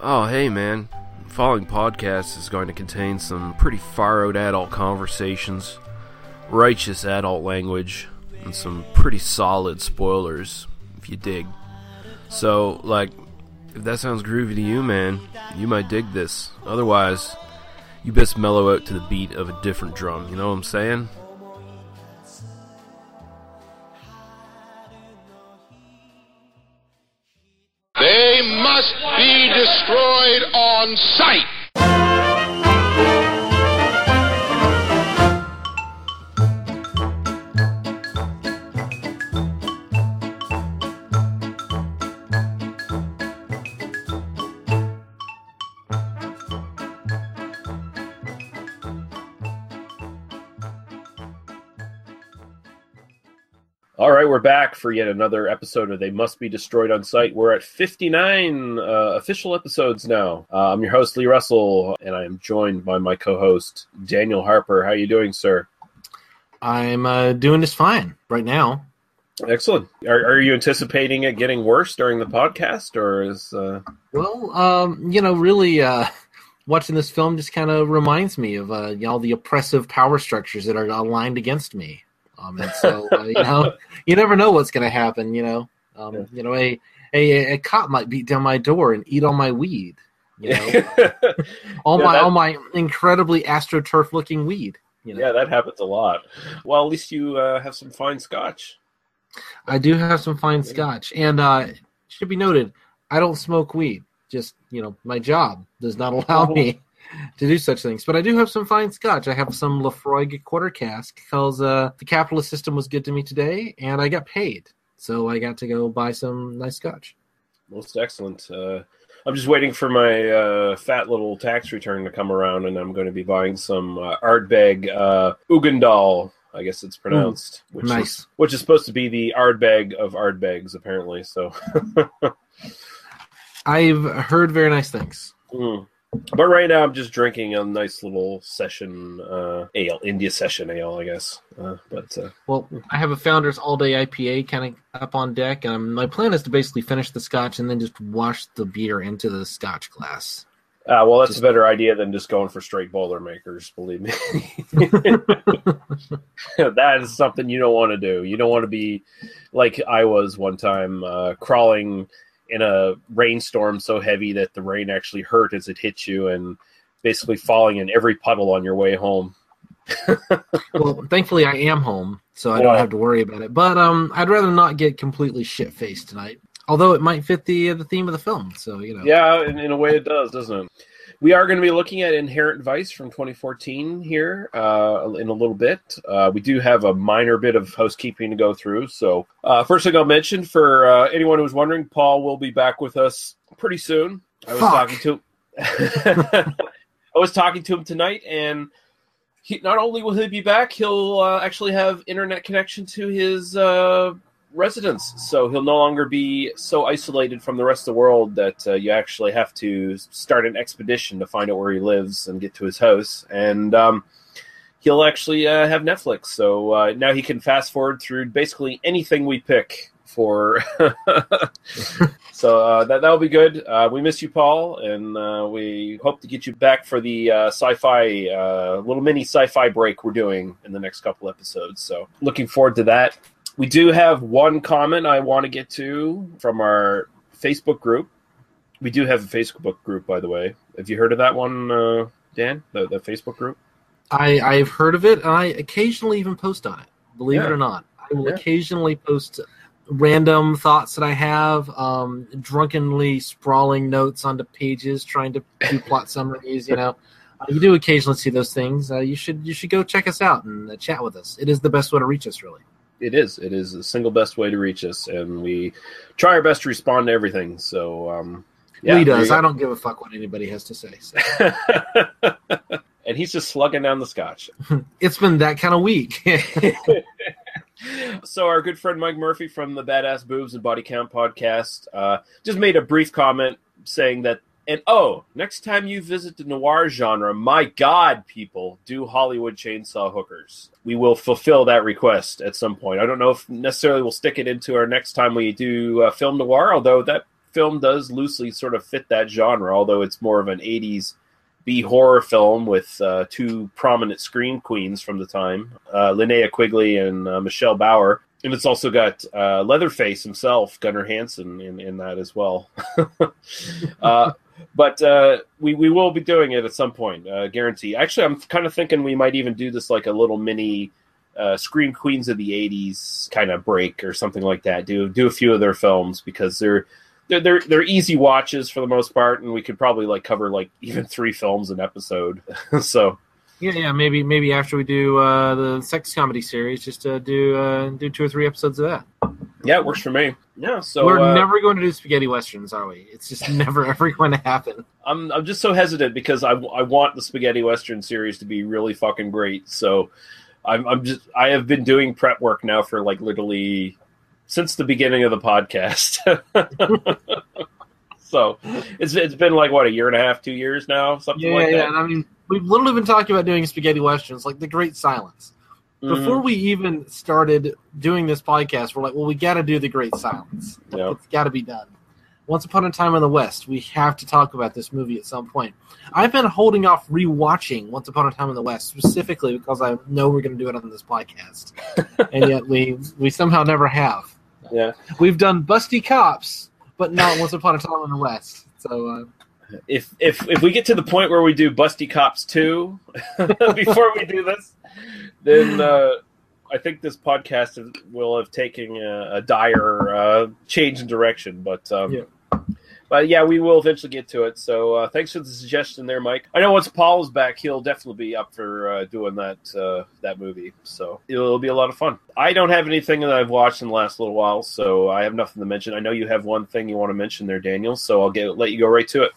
Oh, hey, man. The following podcast is going to contain some pretty far out adult conversations, righteous adult language, and some pretty solid spoilers, if you dig. So, like, if that sounds groovy to you, man, you might dig this. Otherwise, you best mellow out to the beat of a different drum, you know what I'm saying? On sight. We're back for yet another episode of They Must Be Destroyed on Sight. We're at 59 uh, official episodes now. Uh, I'm your host, Lee Russell, and I am joined by my co-host, Daniel Harper. How are you doing, sir? I'm uh, doing just fine right now. Excellent. Are, are you anticipating it getting worse during the podcast, or is... Uh... Well, um, you know, really, uh, watching this film just kind of reminds me of uh, all the oppressive power structures that are aligned against me. Um, and so, uh, you know, you never know what's going to happen. You know, um, Yeah. you know, a, a a cop might beat down my door and eat all my weed. You know, all Yeah, my that- all my incredibly astroturf looking weed. You know, yeah, that happens a lot. Well, at least you uh, have some fine scotch. I do have some fine scotch, and uh, should be noted, I don't smoke weed. Just you know, my job does not allow me to do such things. But I do have some fine scotch. I have some Laphroaig quarter cask because uh, the capitalist system was good to me today, and I got paid, so I got to go buy some nice scotch. Most excellent. Uh, I'm just waiting for my uh, fat little tax return to come around, and I'm going to be buying some uh, Ardbeg uh, Uigeadail. I guess it's pronounced, which nice. is which is supposed to be the Ardbeg of Ardbegs, apparently. So, I've heard very nice things. Mm. But right now I'm just drinking a nice little session uh, ale, India session ale, I guess. Uh, but uh, Well, I have a Founders All Day IPA kind of up on deck, and my plan is to basically finish the scotch and then just wash the beer into the scotch glass. uh, well, that's Just- a better idea than just going for straight Boilermakers. Believe me. that is something you don't want to do. You don't want to be like I was one time, uh, crawling in a rainstorm so heavy that the rain actually hurt as it hit you, and basically falling in every puddle on your way home. well, thankfully I am home, so I Well- don't have to worry about it. But um, I'd rather not get completely shit faced tonight. Although it might fit the the theme of the film, so you know. Yeah, in, in a way it does, doesn't it? We are going to be looking at Inherent Vice from 2014 here uh, in a little bit. Uh, we do have a minor bit of housekeeping to go through. So, uh, first thing I'll mention for uh, anyone who's wondering, Paul will be back with us pretty soon. I was Fuck. talking to I was talking to him tonight, and he, not only will he be back, he'll uh, actually have internet connection to his uh, residence, so he'll no longer be so isolated from the rest of the world that uh, you actually have to start an expedition to find out where he lives and get to his house. And um, he'll actually uh, have Netflix, so uh, now he can fast forward through basically anything we pick for. so uh, that that'll be good. Uh, we miss you, Paul, and uh, we hope to get you back for the sci-fi little mini sci-fi break we're doing in the next couple episodes. So looking forward to that. We do have one comment I want to get to from our Facebook group. We do have a Facebook group, by the way. Have you heard of that one, uh, Dan? The, the Facebook group? I I've heard of it, and I occasionally even post on it. Believe it or not, I will Yeah. occasionally post random thoughts that I have, um, drunkenly sprawling notes onto pages, trying to do plot summaries. You know, uh, you do occasionally see those things. Uh, you should you should go check us out and uh, chat with us. It is the best way to reach us, really. It is. It is the single best way to reach us, and we try our best to respond to everything. So, um, yeah, there does. I don't give a fuck what anybody has to say. So. and he's just slugging down the scotch. it's been that kind of week. so our good friend Mike Murphy from the Badass Boobs and Body Count podcast uh, just made a brief comment saying that, and oh, next time you visit the noir genre, my God, people, do Hollywood chainsaw hookers. We will fulfill that request at some point. I don't know if necessarily we'll stick it into our next time we do uh, film noir, although that film does loosely sort of fit that genre, although it's more of an '80s B horror film with uh, two prominent scream queens from the time, uh, Linnea Quigley and uh, Michelle Bauer. And it's also got uh, Leatherface himself, Gunnar Hansen, in, in that as well. but uh, we, we will be doing it at some point, uh, guarantee. Actually, I'm kind of thinking we might even do this like a little mini uh, Scream Queens of the 80s kind of break or something like that. Do do a few of their films because they're they're, they're they're easy watches for the most part, and we could probably like cover like even three films an episode. so Yeah, yeah, maybe maybe after we do uh, the sex comedy series, just uh, do uh, do two or three episodes of that. yeah, it works for me. Yeah, so We're uh, never going to do spaghetti westerns, are we? It's just never ever going to happen. I'm I'm just so hesitant because I I want the spaghetti western series to be really fucking great. So I'm I'm just I have been doing prep work now for like literally since the beginning of the podcast. so it's it's been like what a year and a half, two years now, something Yeah, like yeah. that. And I mean, we've literally been talking about doing spaghetti westerns, like The Great Silence. Mhm. Before we even started doing this podcast, we're like, well, we got to do The Great Silence. Yeah. It's got to be done. Once Upon a Time in the West, we have to talk about this movie at some point. I've been holding off rewatching Once Upon a Time in the West specifically because I know we're going to do it on this podcast, and yet we we somehow never have. Yeah. We've done Busty Cops, but not Once Upon a Time in the West. So uh, if if if we get to the point where we do Busty Cops two before we do this, then uh, I think this podcast will have taken a, a dire uh, change in direction. But um, Yeah. But yeah, we will eventually get to it. So uh, thanks for the suggestion there, Mike. I know once Paul's back, he'll definitely be up for uh, doing that uh, that movie. So it'll be a lot of fun. I don't have anything that I've watched in the last little while, so I have nothing to mention. I know you have one thing you want to mention there, Daniel. So I'll get let you go right to it.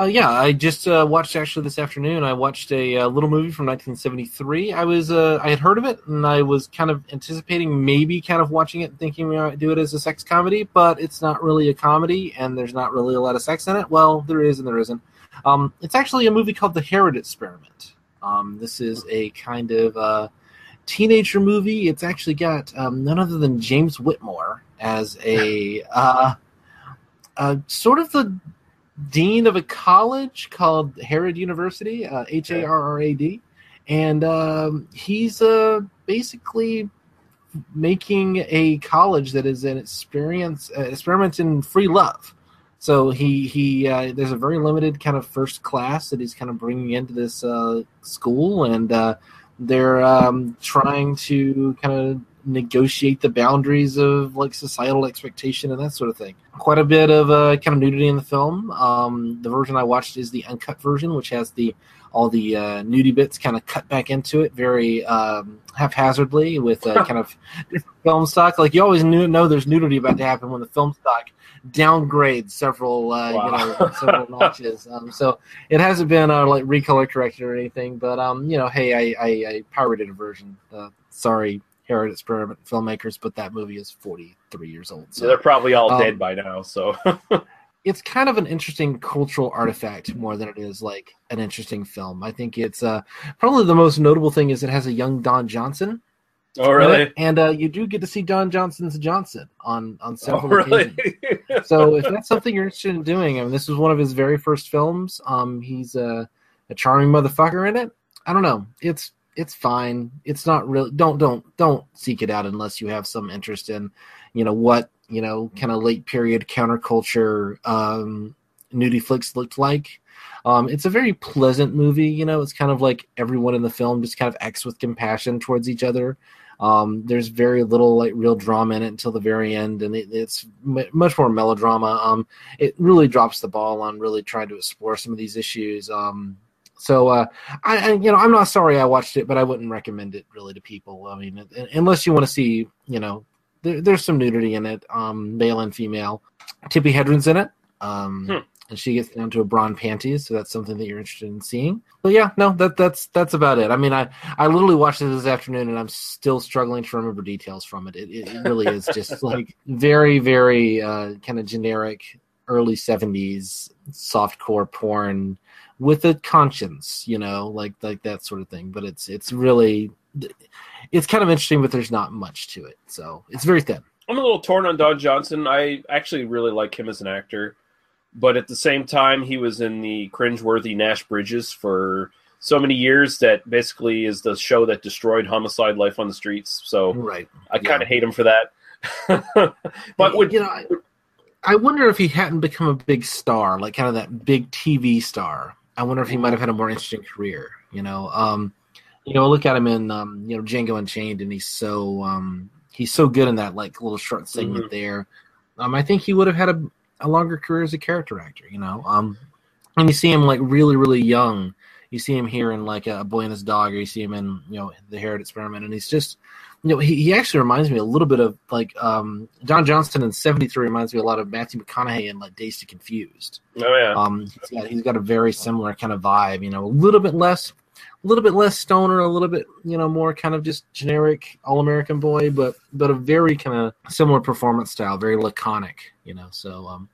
Uh, yeah, I just uh, watched actually this afternoon. I watched a, uh little movie from 1973. I was uh, I had heard of it and I was kind of anticipating maybe kind of watching it, thinking we might do it as a sex comedy, but it's not really a comedy and there's not really a lot of sex in it. Well, there is and there isn't. Um, it's actually a movie called The Harrad Experiment. Um, this is a kind of uh, teenager movie. It's actually got um, none other than James Whitmore as a sort of the dean of a college called Harrad University, uh, H A R R A D, and um, he's uh, basically making a college that is an experience uh, experiment in free love. So he he uh, there's a very limited kind of first class that he's kind of bringing into this uh, school, and uh, they're um, trying to kind of negotiate the boundaries of like societal expectation and that sort of thing. Quite a bit of uh, kind of nudity in the film. Um, the version I watched is the uncut version, which has the all the uh, nudie bits kind of cut back into it very um, haphazardly with uh, kind of film stock. Like you always knew, know there's nudity about to happen when the film stock downgrades several uh, you know several notches. Um, so it hasn't been uh, like recolor corrected or anything, but um, you know, hey, I, I, I pirated a version. Uh, sorry, Harrad Experiment filmmakers, but that movie is 43 years old. So they're probably all Um, dead by now. So it's kind of an interesting cultural artifact more than it is like an interesting film. I think it's uh, probably the most notable thing is it has a young Don Johnson. oh really? and uh, you do get to see Don Johnson's Johnson on on Oh several really? occasions. so if that's something you're interested in doing, I mean, this was one of his very first films. Um, he's a, a charming motherfucker in it. I don't know. It's it's fine. It's not really. Don't don't don't seek it out unless you have some interest in, you know, what you know, kind of late period counterculture um, nudie flicks looked like. Um, it's a very pleasant movie. You know, it's kind of like everyone in the film just kind of acts with compassion towards each other. Um, there's very little like real drama in it until the very end, and it, it's m- much more melodrama. Um, it really drops the ball on really trying to explore some of these issues. Um, so uh, I, I, you know, I'm not sorry I watched it, but I wouldn't recommend it really to people. I mean, un- unless you want to see, you know, there, there's some nudity in it, um, male and female. Tippi Hedren's in it. Um, Hmm. and she gets down to a bra and panties, so that's something that you're interested in seeing. But yeah, no, that that's that's about it. I mean, I I literally watched it this afternoon, and I'm still struggling to remember details from it. It, it, it really is just like very very uh, kind of generic early '70s softcore porn with a conscience, you know, like like that sort of thing. But it's it's really it's kind of interesting, but there's not much to it, so it's very thin. I'm a little torn on Don Johnson. I actually really like him as an actor, but at the same time, he was in the cringeworthy Nash Bridges for so many years that basically is the show that destroyed homicide life on the streets. So Right. I kind of Yeah. hate him for that. but would you know, I, I wonder if he hadn't become a big star, like kind of that big TV star. I wonder if he might have had a more interesting career. You know, um, you know, look at him in um, you know Django Unchained, and he's so um, he's so good in that like little short segment there. Um, I think he would have had a, a longer career as a character actor. You know, um, and you see him like really really young. You see him here in like a Boy and His Dog, or you see him in you know The Harrad Experiment, and he's just you know, he, he actually reminds me a little bit of like um, John Johnston in '73 reminds me a lot of Matthew McConaughey in like Dazed and Confused. oh yeah, Um, he's got he's got a very similar kind of vibe. You know, a little bit less, a little bit less stoner, a little bit you know more kind of just generic all American boy, but but a very kind of similar performance style, very laconic. You know, so um,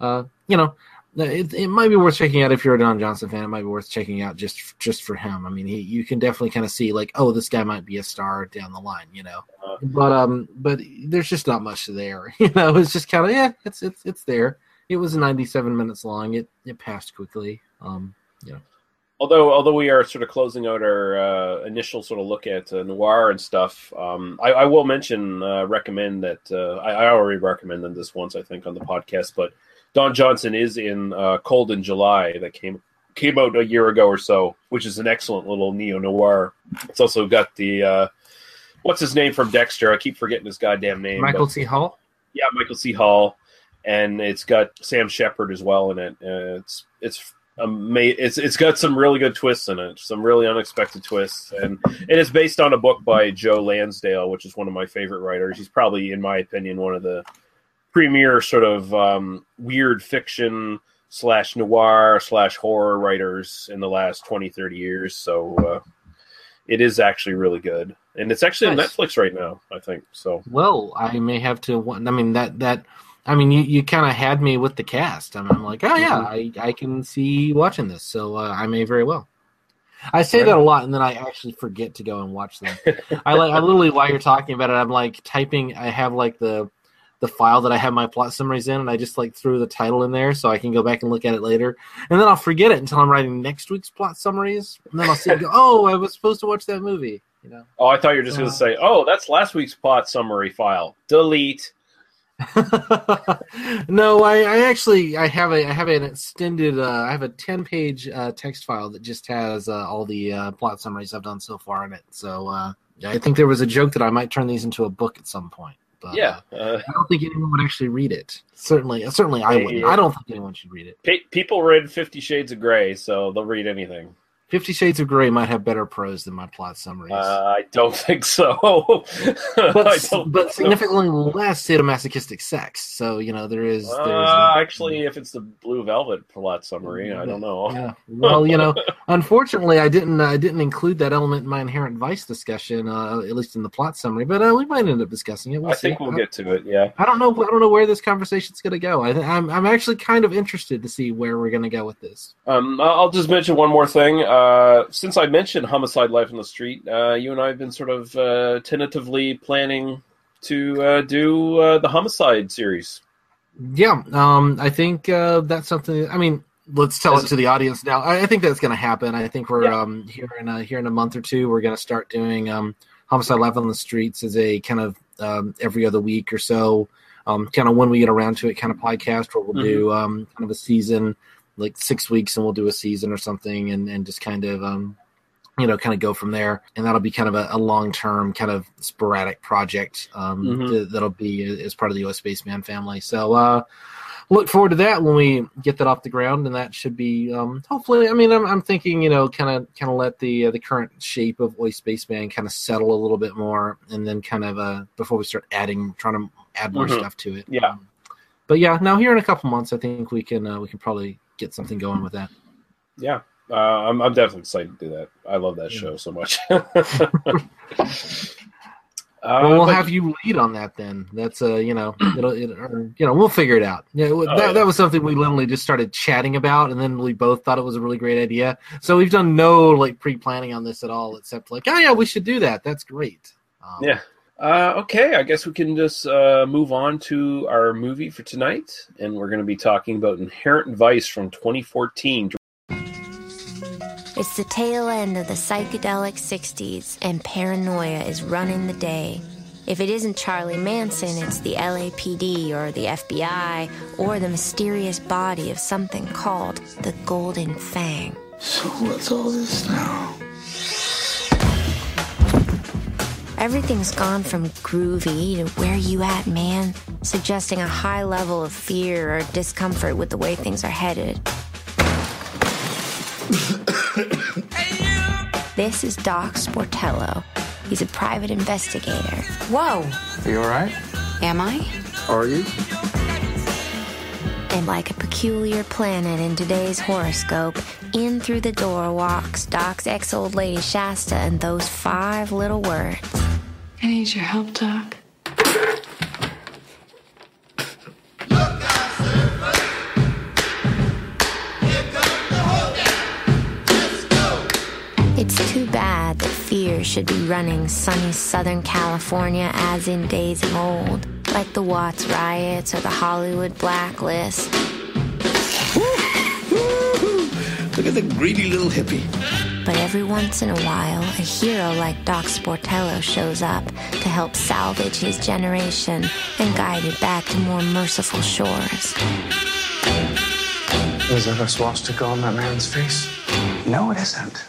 uh, you know. It, it might be worth checking out if you're a Don Johnson fan. It might be worth checking out just just for him. I mean, he, you can definitely kind of see like, oh, this guy might be a star down the line, you know. Uh. But um, but there's just not much there. You know, it's just kind of yeah, it's it's it's there. It was 97 minutes long. It it passed quickly. Um, although although we are sort of closing out our uh, initial sort of look at uh, noir and stuff, um, I, I will mention uh, recommend that uh, I, I already recommended this once I think on the podcast, but Don Johnson is in uh, Cold in July that came came out a year ago or so, which is an excellent little neo noir. It's also got the uh, what's his name from Dexter? I keep forgetting his goddamn name. but- Michael C. Hall. yeah, Michael C. Hall, and it's got Sam Shepard as well in it. Uh, it's it's ama- it's it's got some really good twists in it, some really unexpected twists, and it is based on a book by Joe Lansdale, which is one of my favorite writers. He's probably, in my opinion, one of the premier sort of um, weird fiction slash noir slash horror writers in the last 20 30 years so uh, it is actually really good and it's actually on netflix right now i think so Well, I may have to. I mean that that. I mean, you, you kind of had me with the cast. I mean, I'm like, oh yeah, I, I can see watching this, so uh, I may very well. I say Right. that a lot, and then I actually forget to go and watch them. I like, I literally while you're talking about it, I'm like typing. I have like the the file that I have my plot summaries in, and I just like threw the title in there so I can go back and look at it later, and then I'll forget it until I'm writing next week's plot summaries, and then I'll see, go, oh, I was supposed to watch that movie, you know. Oh, I thought you were just going Uh, to say, "Oh, that's last week's plot summary file. Delete." no, I, I actually I have a I have an extended uh, I have a ten page uh, text file that just has uh, all the uh, plot summaries I've done so far in it. So uh, I think there was a joke that I might turn these into a book at some point. But, Yeah, uh, uh, I don't think anyone would actually read it. Certainly, certainly I wouldn't. yeah. I don't think anyone should read it. pe- people read Fifty Shades of Grey, so they'll read anything. Fifty Shades of Grey might have better prose than my plot summaries. Uh, I don't think so. but, I but significantly less sadomasochistic sex. So you know there is. there's Uh, actually, if it's the Blue Velvet plot summary, I don't know. Yeah. Well, you know, unfortunately, I didn't. I didn't include that element in my inherent vice discussion, uh, at least in the plot summary. But uh, we might end up discussing it. We'll I see. think we'll get to it. Yeah. I don't know. I don't know where this conversation's going to go. I, I'm. I'm actually kind of interested to see where we're going to go with this. Um, I- I'll just mention one more thing. Uh, since I mentioned homicide life on the street, uh, you and I have been sort of uh, tentatively planning to uh, do uh, the homicide series. Yeah. Um. I think uh, that's something. I mean. Let's tell As- it to the audience now. I, I think that's going to happen. I think we're Yeah. um, here in a here in a month or two. We're going to start doing um, homicide life on the streets as a kind of um, every other week or so, um, kind of when we get around to it, kind of podcast where we'll do um, kind of a season, like six weeks, and we'll do a season or something, and and just kind of um, you know kind of go from there. And that'll be kind of a, a long term, kind of sporadic project um, Mhm. th- that'll be as part of the US Spaceman family. So. uh look forward to that when we get that off the ground, and that should be um, hopefully. I mean, I'm, I'm thinking you know, kind of kind of let the uh, the current shape of Oi Spaceman kind of settle a little bit more, and then kind of uh, before we start adding, trying to add more Mhm. stuff to it. Yeah. Um, but yeah, now here in a couple months, I think we can uh, we can probably get something going with that. Yeah. Uh, I'm, I'm definitely excited to do that. I love that Yeah. show so much. well, we'll Uh, but- have you lead on that then. That's uh, you know, it'll, it, or, you know, we'll figure it out. Yeah, that, yeah. that was something we literally just started chatting about, and then we both thought it was a really great idea. So we've done no like pre-planning on this at all, except like, oh yeah, we should do that. That's great. Um, Yeah. Uh, okay, I guess we can just uh, move on to our movie for tonight, and we're going to be talking about Inherent Vice from 2014. It's the tail end of the psychedelic 60s, and paranoia is running the day. If it isn't Charlie Manson, it's the LAPD or the FBI or the mysterious body of something called the Golden Fang. So what's all this now? Everything's gone from groovy to where you at, man, suggesting a high level of fear or discomfort with the way things are headed. this is Doc Sportello. He's a private investigator. Whoa, Are you alright? am I? Are you? And like a peculiar planet in today's horoscope, in through the door walks Doc's ex old lady Shasta and those five little words. I need your help, Doc. It's too bad that fear should be running sunny Southern California as in days of old, like the Watts riots or the Hollywood blacklist. Look at the greedy little hippie. But every once in a while, a hero like Doc Sportello shows up to help salvage his generation and guide it back to more merciful shores. Is that a swastika on that man's face? No, it isn't.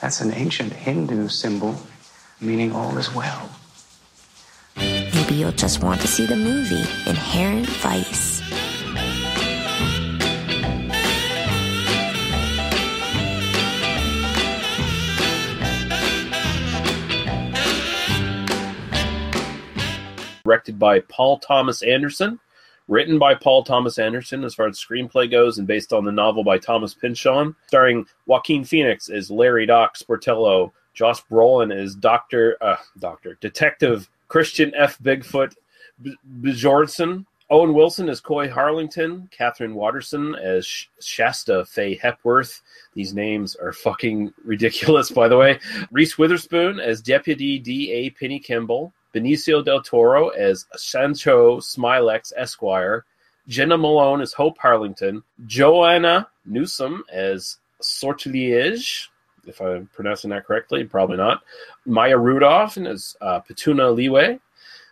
That's an ancient Hindu symbol meaning all is well. You'll just want to see the movie Inherent Vice. directed by Paul Thomas Anderson, written by Paul Thomas Anderson as far as screenplay goes, and based on the novel by Thomas Pynchon, starring Joaquin Phoenix as Larry Doc Sportello, Josh Brolin as Doctor uh, Doctor Detective Christian F. Bigfoot B- Bjornsson. Owen Wilson as Coy Harlingen, Katherine Waterston as Sh- Shasta Faye Hepworth. These names are fucking ridiculous, by the way. Reese Witherspoon as Deputy D.A. Penny Kimball, Benicio del Toro as Sancho Smilax Esquire, Jena Malone as Hope Harlingen, Joanna Newsom as Sortilege, if I'm pronouncing that correctly, probably not. Maya Rudolph as uh, Petuna Leeway,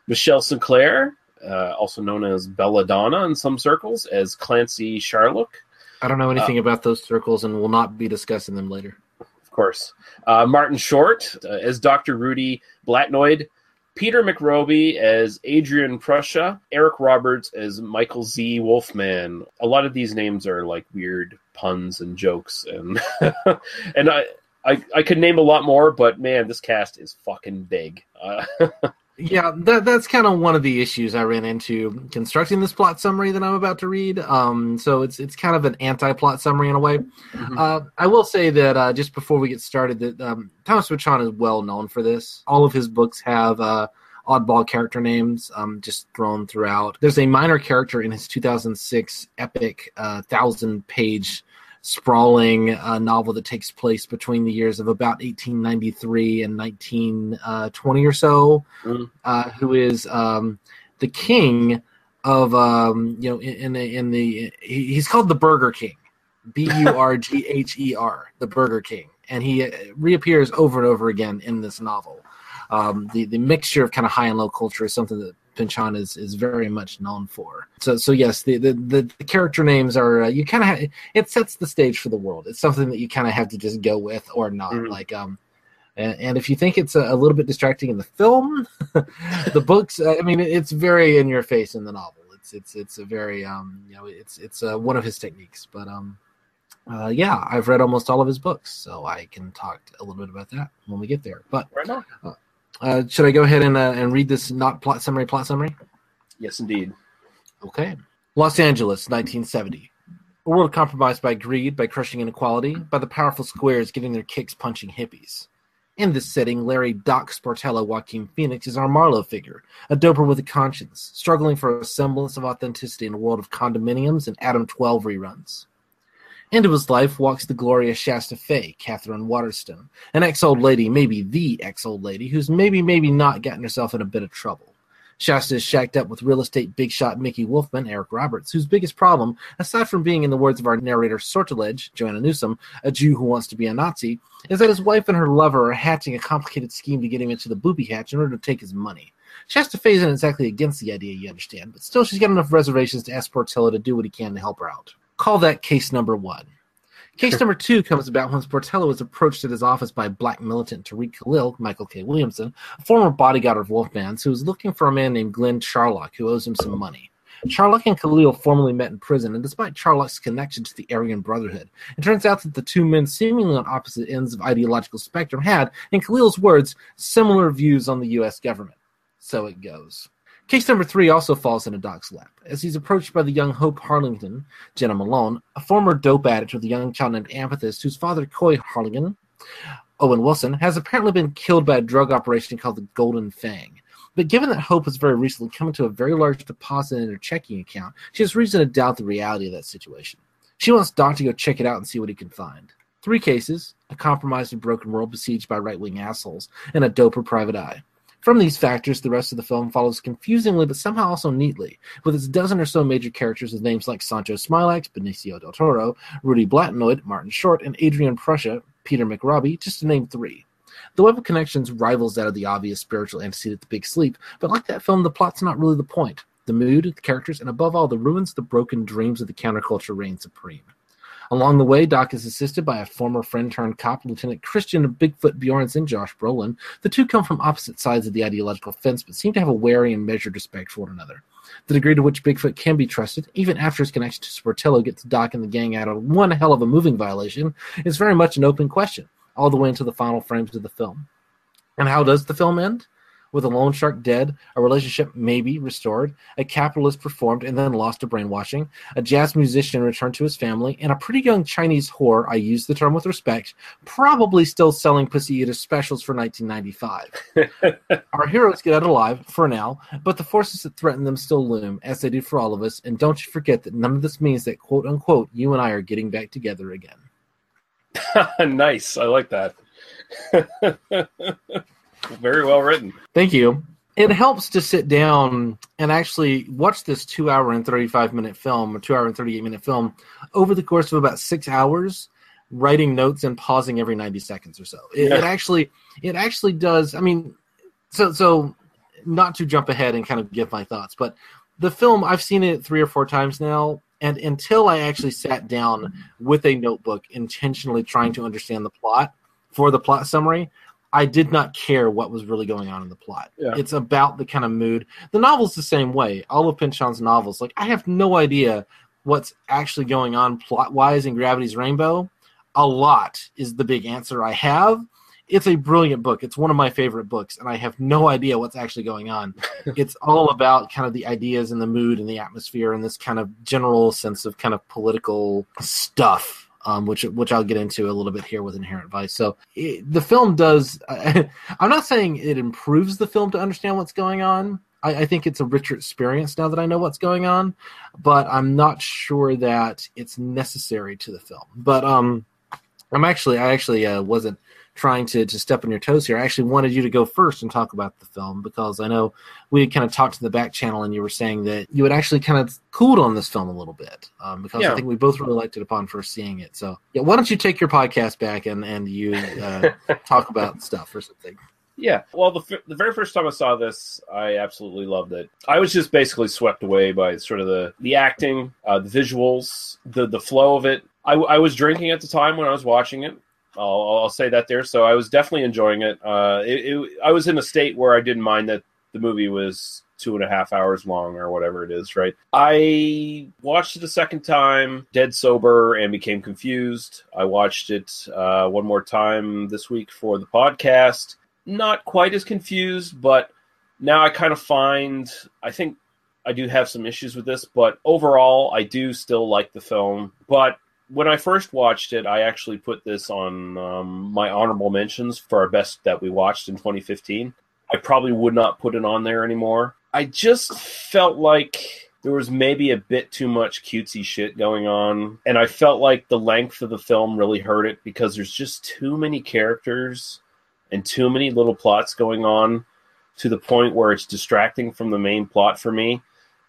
Michelle Sinclair, uh, also known as Belladonna in some circles, as Clancy Charlock, I don't know anything about those circles and will not be discussing them later. of course. Uh, Martin Short uh, as Dr. Rudy Blatnoyd, Peter McRobbie as Adrian Prussia, Eric Roberts as Michael Z. Wolfman. A lot of these names are like weird puns and jokes, and and I, I I could name a lot more, but man, this cast is fucking big. Uh, Yeah, that that's kind of one of the issues I ran into constructing this plot summary that I'm about to read. Um, so it's it's kind of an anti-plot summary in a way. Uh, I will say that uh, just before we get started, that um, Thomas Pynchon is well known for this. All of his books have uh, oddball character names um, just thrown throughout. There's a minor character in his 2006 epic uh, thousand-page sprawling uh, novel that takes place between the years of about 1893 and 1920 or so, Mm. uh, who is um, the king of um, you know in, in the in the he- he's called the Burger King, B U R G H E R, the Burger King, and he uh, reappears over and over again in this novel. Um, the the mixture of kind of high and low culture is something that Pynchon is is very much known for. So so yes, the the, the, the character names are uh, you kind of it sets the stage for the world. It's something that you kind of have to just go with or not. Mhm. Like um, and, and if you think it's a, a little bit distracting in the film, the books, uh, I mean, it's very in your face in the novel. It's it's it's a very um you know it's it's uh, one of his techniques. But um, uh, yeah, I've read almost all of his books, so I can talk a little bit about that when we get there. But right. Uh, should I go ahead and uh, and read this not plot summary plot summary? Yes, indeed. Okay. Los Angeles, 1970. A world compromised by greed, by crushing inequality, by the powerful squares getting their kicks punching hippies. In this setting, Larry Doc Sportello Joaquin Phoenix is our Marlowe figure, a doper with a conscience, struggling for a semblance of authenticity in a world of condominiums and Adam 12 reruns. Into his life walks the glorious Shasta Fay, Katherine Waterston, an ex-old lady, maybe the ex-old lady, who's maybe, maybe not gotten herself in a bit of trouble. Shasta is shacked up with real estate big shot Mickey Wolfman, Eric Roberts, whose biggest problem, aside from being, in the words of our narrator Sortilege, Joanna Newsom, a Jew who wants to be a Nazi, is that his wife and her lover are hatching a complicated scheme to get him into the booby hatch in order to take his money. Shasta Fay isn't exactly against the idea, you understand, but still she's got enough reservations to ask Portillo to do what he can to help her out. Call that case number one. Case number two comes about when Portello is approached at his office by black militant Tariq Khalil, Michael K. Williamson, a former bodyguard of Wolfman's, who is looking for a man named Glenn Charlock who owes him some money. Charlock and Khalil formerly met in prison, and despite Charlock's connection to the Aryan Brotherhood, it turns out that the two men, seemingly on opposite ends of ideological spectrum, had, in Khalil's words, similar views on the U.S. government. So it goes. Case number three also falls into Doc's lap, as he's approached by the young Hope Harlingen, Jena Malone, a former dope addict with a young child named Amethyst, whose father, Coy Harlingen, Owen Wilson, has apparently been killed by a drug operation called the Golden Fang. But given that Hope has very recently come into a very large deposit in her checking account, she has reason to doubt the reality of that situation. She wants Doc to go check it out and see what he can find. Three cases, a compromised and broken world besieged by right wing assholes, and a doper private eye. From these factors, the rest of the film follows confusingly but somehow also neatly, with its dozen or so major characters with names like Sancho Smilax, Benicio del Toro, Rudy Blatinoid, Martin Short, and Adrian Prussia, Peter McRobbie, just to name three. The web of connections rivals that of the obvious spiritual antecedent The Big Sleep, but like that film, the plot's not really the point. The mood, the characters, and above all, the ruins, the broken dreams of the counterculture reign supreme. Along the way, Doc is assisted by a former friend turned cop, Lieutenant Christian Bigfoot Bjornson, Josh Brolin. The two come from opposite sides of the ideological fence, but seem to have a wary and measured respect for one another. The degree to which Bigfoot can be trusted, even after his connection to Sportello gets Doc and the gang out of one hell of a moving violation, is very much an open question, all the way into the final frames of the film. And how does the film end? With a loan shark dead, a relationship maybe restored, a capitalist performed and then lost to brainwashing, a jazz musician returned to his family, and a pretty young Chinese whore, I use the term with respect, probably still selling pussy eater specials for 1995. Our heroes get out alive, for now, but the forces that threaten them still loom, as they do for all of us, and don't you forget that none of this means that, quote unquote, you and I are getting back together again. nice. I like that. Very well written. Thank you. It helps to sit down and actually watch this two hour and 35 minute film, or two hour and 38 minute film, over the course of about six hours, writing notes and pausing every 90 seconds or so. It, Yeah. it actually, it actually does. I mean, so, so not to jump ahead and kind of give my thoughts, but the film, I've seen it three or four times now. And until I actually sat down with a notebook intentionally trying to understand the plot for the plot summary, I did not care what was really going on in the plot. Yeah. It's about the kind of mood. The novel's the same way. All of Pynchon's novels, like I have no idea what's actually going on plot wise in Gravity's Rainbow. A lot is the big answer I have. It's a brilliant book. It's one of my favorite books, and I have no idea what's actually going on. it's all about kind of the ideas and the mood and the atmosphere and this kind of general sense of kind of political stuff um, which which I'll get into a little bit here with Inherent Vice. So it, the film does. I'm not saying it improves the film to understand what's going on. I, I think it's a richer experience now that I know what's going on, but I'm not sure that it's necessary to the film. But um, I'm actually I actually uh, wasn't trying to, to step on your toes here. I actually wanted you to go first and talk about the film because I know we had kind of talked to the back channel and you were saying that you had actually kind of cooled on this film a little bit um, because Yeah. I think we both really liked it upon first seeing it. So yeah, why don't you take your podcast back and and you uh, talk about stuff or something? Yeah. Well, the, f- the very first time I saw this, I absolutely loved it. I was just basically swept away by sort of the the acting, uh, the visuals, the the flow of it. I, I was drinking at the time when I was watching it. I'll, I'll say that there. So I was definitely enjoying it. Uh, it, it. I was in a state where I didn't mind that the movie was two and a half hours long or whatever it is, right? I watched it a second time, dead sober, and became confused. I watched it uh, one more time this week for the podcast. Not quite as confused, but now I kind of find I think I do have some issues with this, but overall, I do still like the film. But when I first watched it, I actually put this on um, my honorable mentions for our best that we watched in 2015. I probably would not put it on there anymore. I just felt like there was maybe a bit too much cutesy shit going on, and I felt like the length of the film really hurt it because there's just too many characters and too many little plots going on to the point where it's distracting from the main plot for me.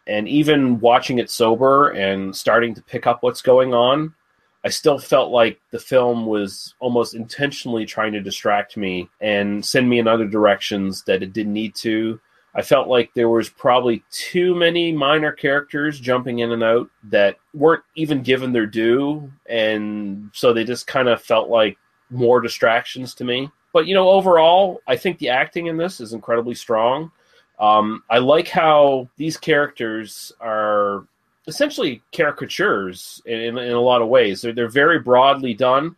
And even watching it sober and starting to pick up what's going on, I still felt like the film was almost intentionally trying to distract me and send me in other directions that it didn't need to. I felt like there was probably too many minor characters jumping in and out that weren't even given their due, and so they just kind of felt like more distractions to me. But you know, overall, I think the acting in this is incredibly strong. Um, I like how these characters are essentially caricatures in, in, in, a lot of ways. They're, they're very broadly done,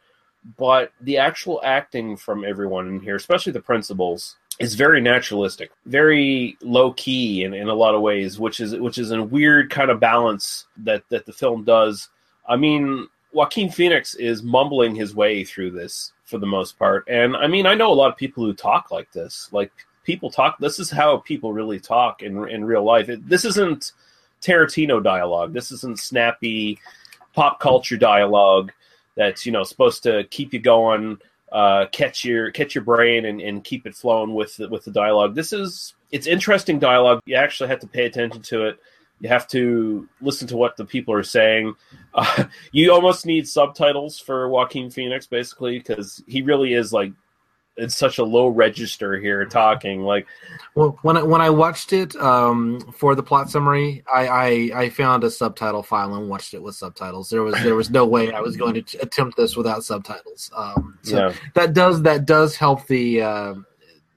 but the actual acting from everyone in here, especially the principals, is very naturalistic, very low key in, in a lot of ways, which is which is a weird kind of balance that that the film does. I mean, Joaquin Phoenix is mumbling his way through this for the most part, and I mean, I know a lot of people who talk like this, like people talk. This is how people really talk in in real life. It, this isn't Tarantino dialogue. This isn't snappy pop culture dialogue that's you know supposed to keep you going, uh, catch your catch your brain and, and keep it flowing with the, with the dialogue. This is it's interesting dialogue. You actually have to pay attention to it. You have to listen to what the people are saying. Uh, you almost need subtitles for Joaquin Phoenix, basically, because he really is like it's such a low register here talking like well when I, when I watched it um, for the plot summary I, I, I found a subtitle file and watched it with subtitles there was there was no way I was going to attempt this without subtitles um, so yeah. that does that does help the uh,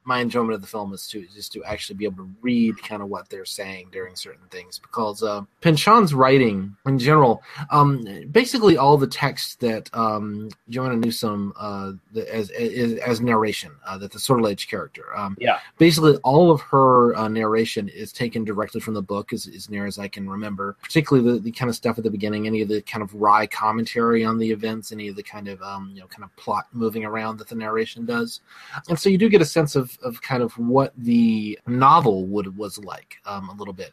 my enjoyment of the film is to just to actually be able to read kind of what they're saying during certain things because uh, Pynchon's writing in general, um, basically all the text that um, Joanna Newsom uh, as, as, as narration uh, that the Sortilege character, um, yeah, basically all of her uh, narration is taken directly from the book as, as near as I can remember. Particularly the, the kind of stuff at the beginning, any of the kind of wry commentary on the events, any of the kind of um, you know kind of plot moving around that the narration does, and so you do get a sense of of kind of what the novel would was like um, a little bit.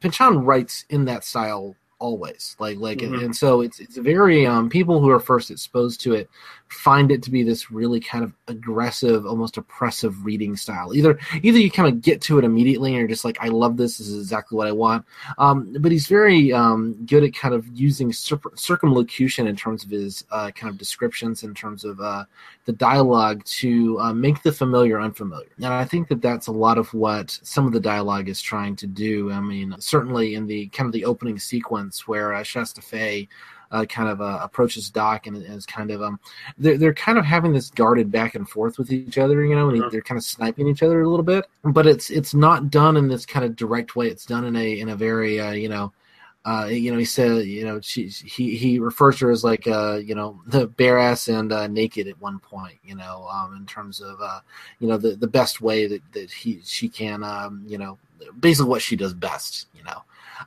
Pynchon writes in that style always. Like like mm-hmm. and, and, so it's it's very um people who are first exposed to it find it to be this really kind of aggressive almost oppressive reading style. Either either you kind of get to it immediately and you're just like i love this this is exactly what i want. Um but he's very um good at kind of using cir- circumlocution in terms of his uh kind of descriptions in terms of uh the dialogue to uh, make the familiar unfamiliar. And i think that that's a lot of what some of the dialogue is trying to do. I mean certainly in the kind of the opening sequence where uh, Shasta Fay uh, kind of uh, approaches Doc and is kind of um they're they're kind of having this guarded back and forth with each other, you know, and they're kind of sniping each other a little bit, but it's it's not done in this kind of direct way. It's done in a in a very uh, you know. Uh, you know, he said, you know, she, he he refers to her as like, uh, you know, the bare ass and uh, naked at one point. You know, um, in terms of, uh, you know, the the best way that that he she can, um, you know, basically what she does best. You know,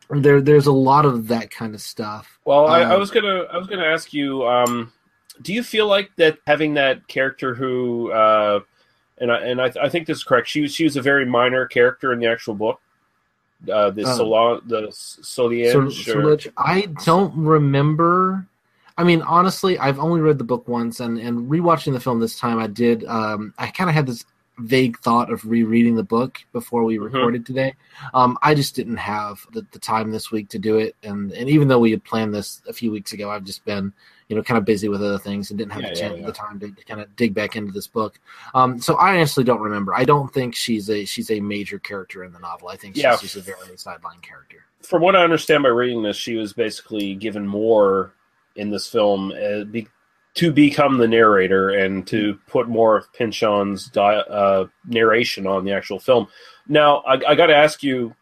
there there's a lot of that kind of stuff. Well, I, I um, was gonna I was gonna ask you, um, do you feel like that having that character who, uh, and I and I, I think this is correct. She was she was a very minor character in the actual book. Uh, the um, Sol- the Soliage. I don't remember. I mean, honestly, I've only read the book once, and and rewatching the film this time, I did. Um, I kind of had this vague thought of rereading the book before we mm-hmm. recorded today. Um, I just didn't have the, the, time this week to do it, and and even though we had planned this a few weeks ago, I've just been you know kind of busy with other things and didn't have yeah, the, chance, yeah, yeah. the time to, to, kind of dig back into this book. Um, so I honestly don't remember. I don't think she's a she's a major character in the novel. I think she's just a very sideline character. From what I understand by reading this, she was basically given more in this film uh, be, to become the narrator and to put more of Pynchon's di- uh, narration on the actual film. Now, I, I got to ask you,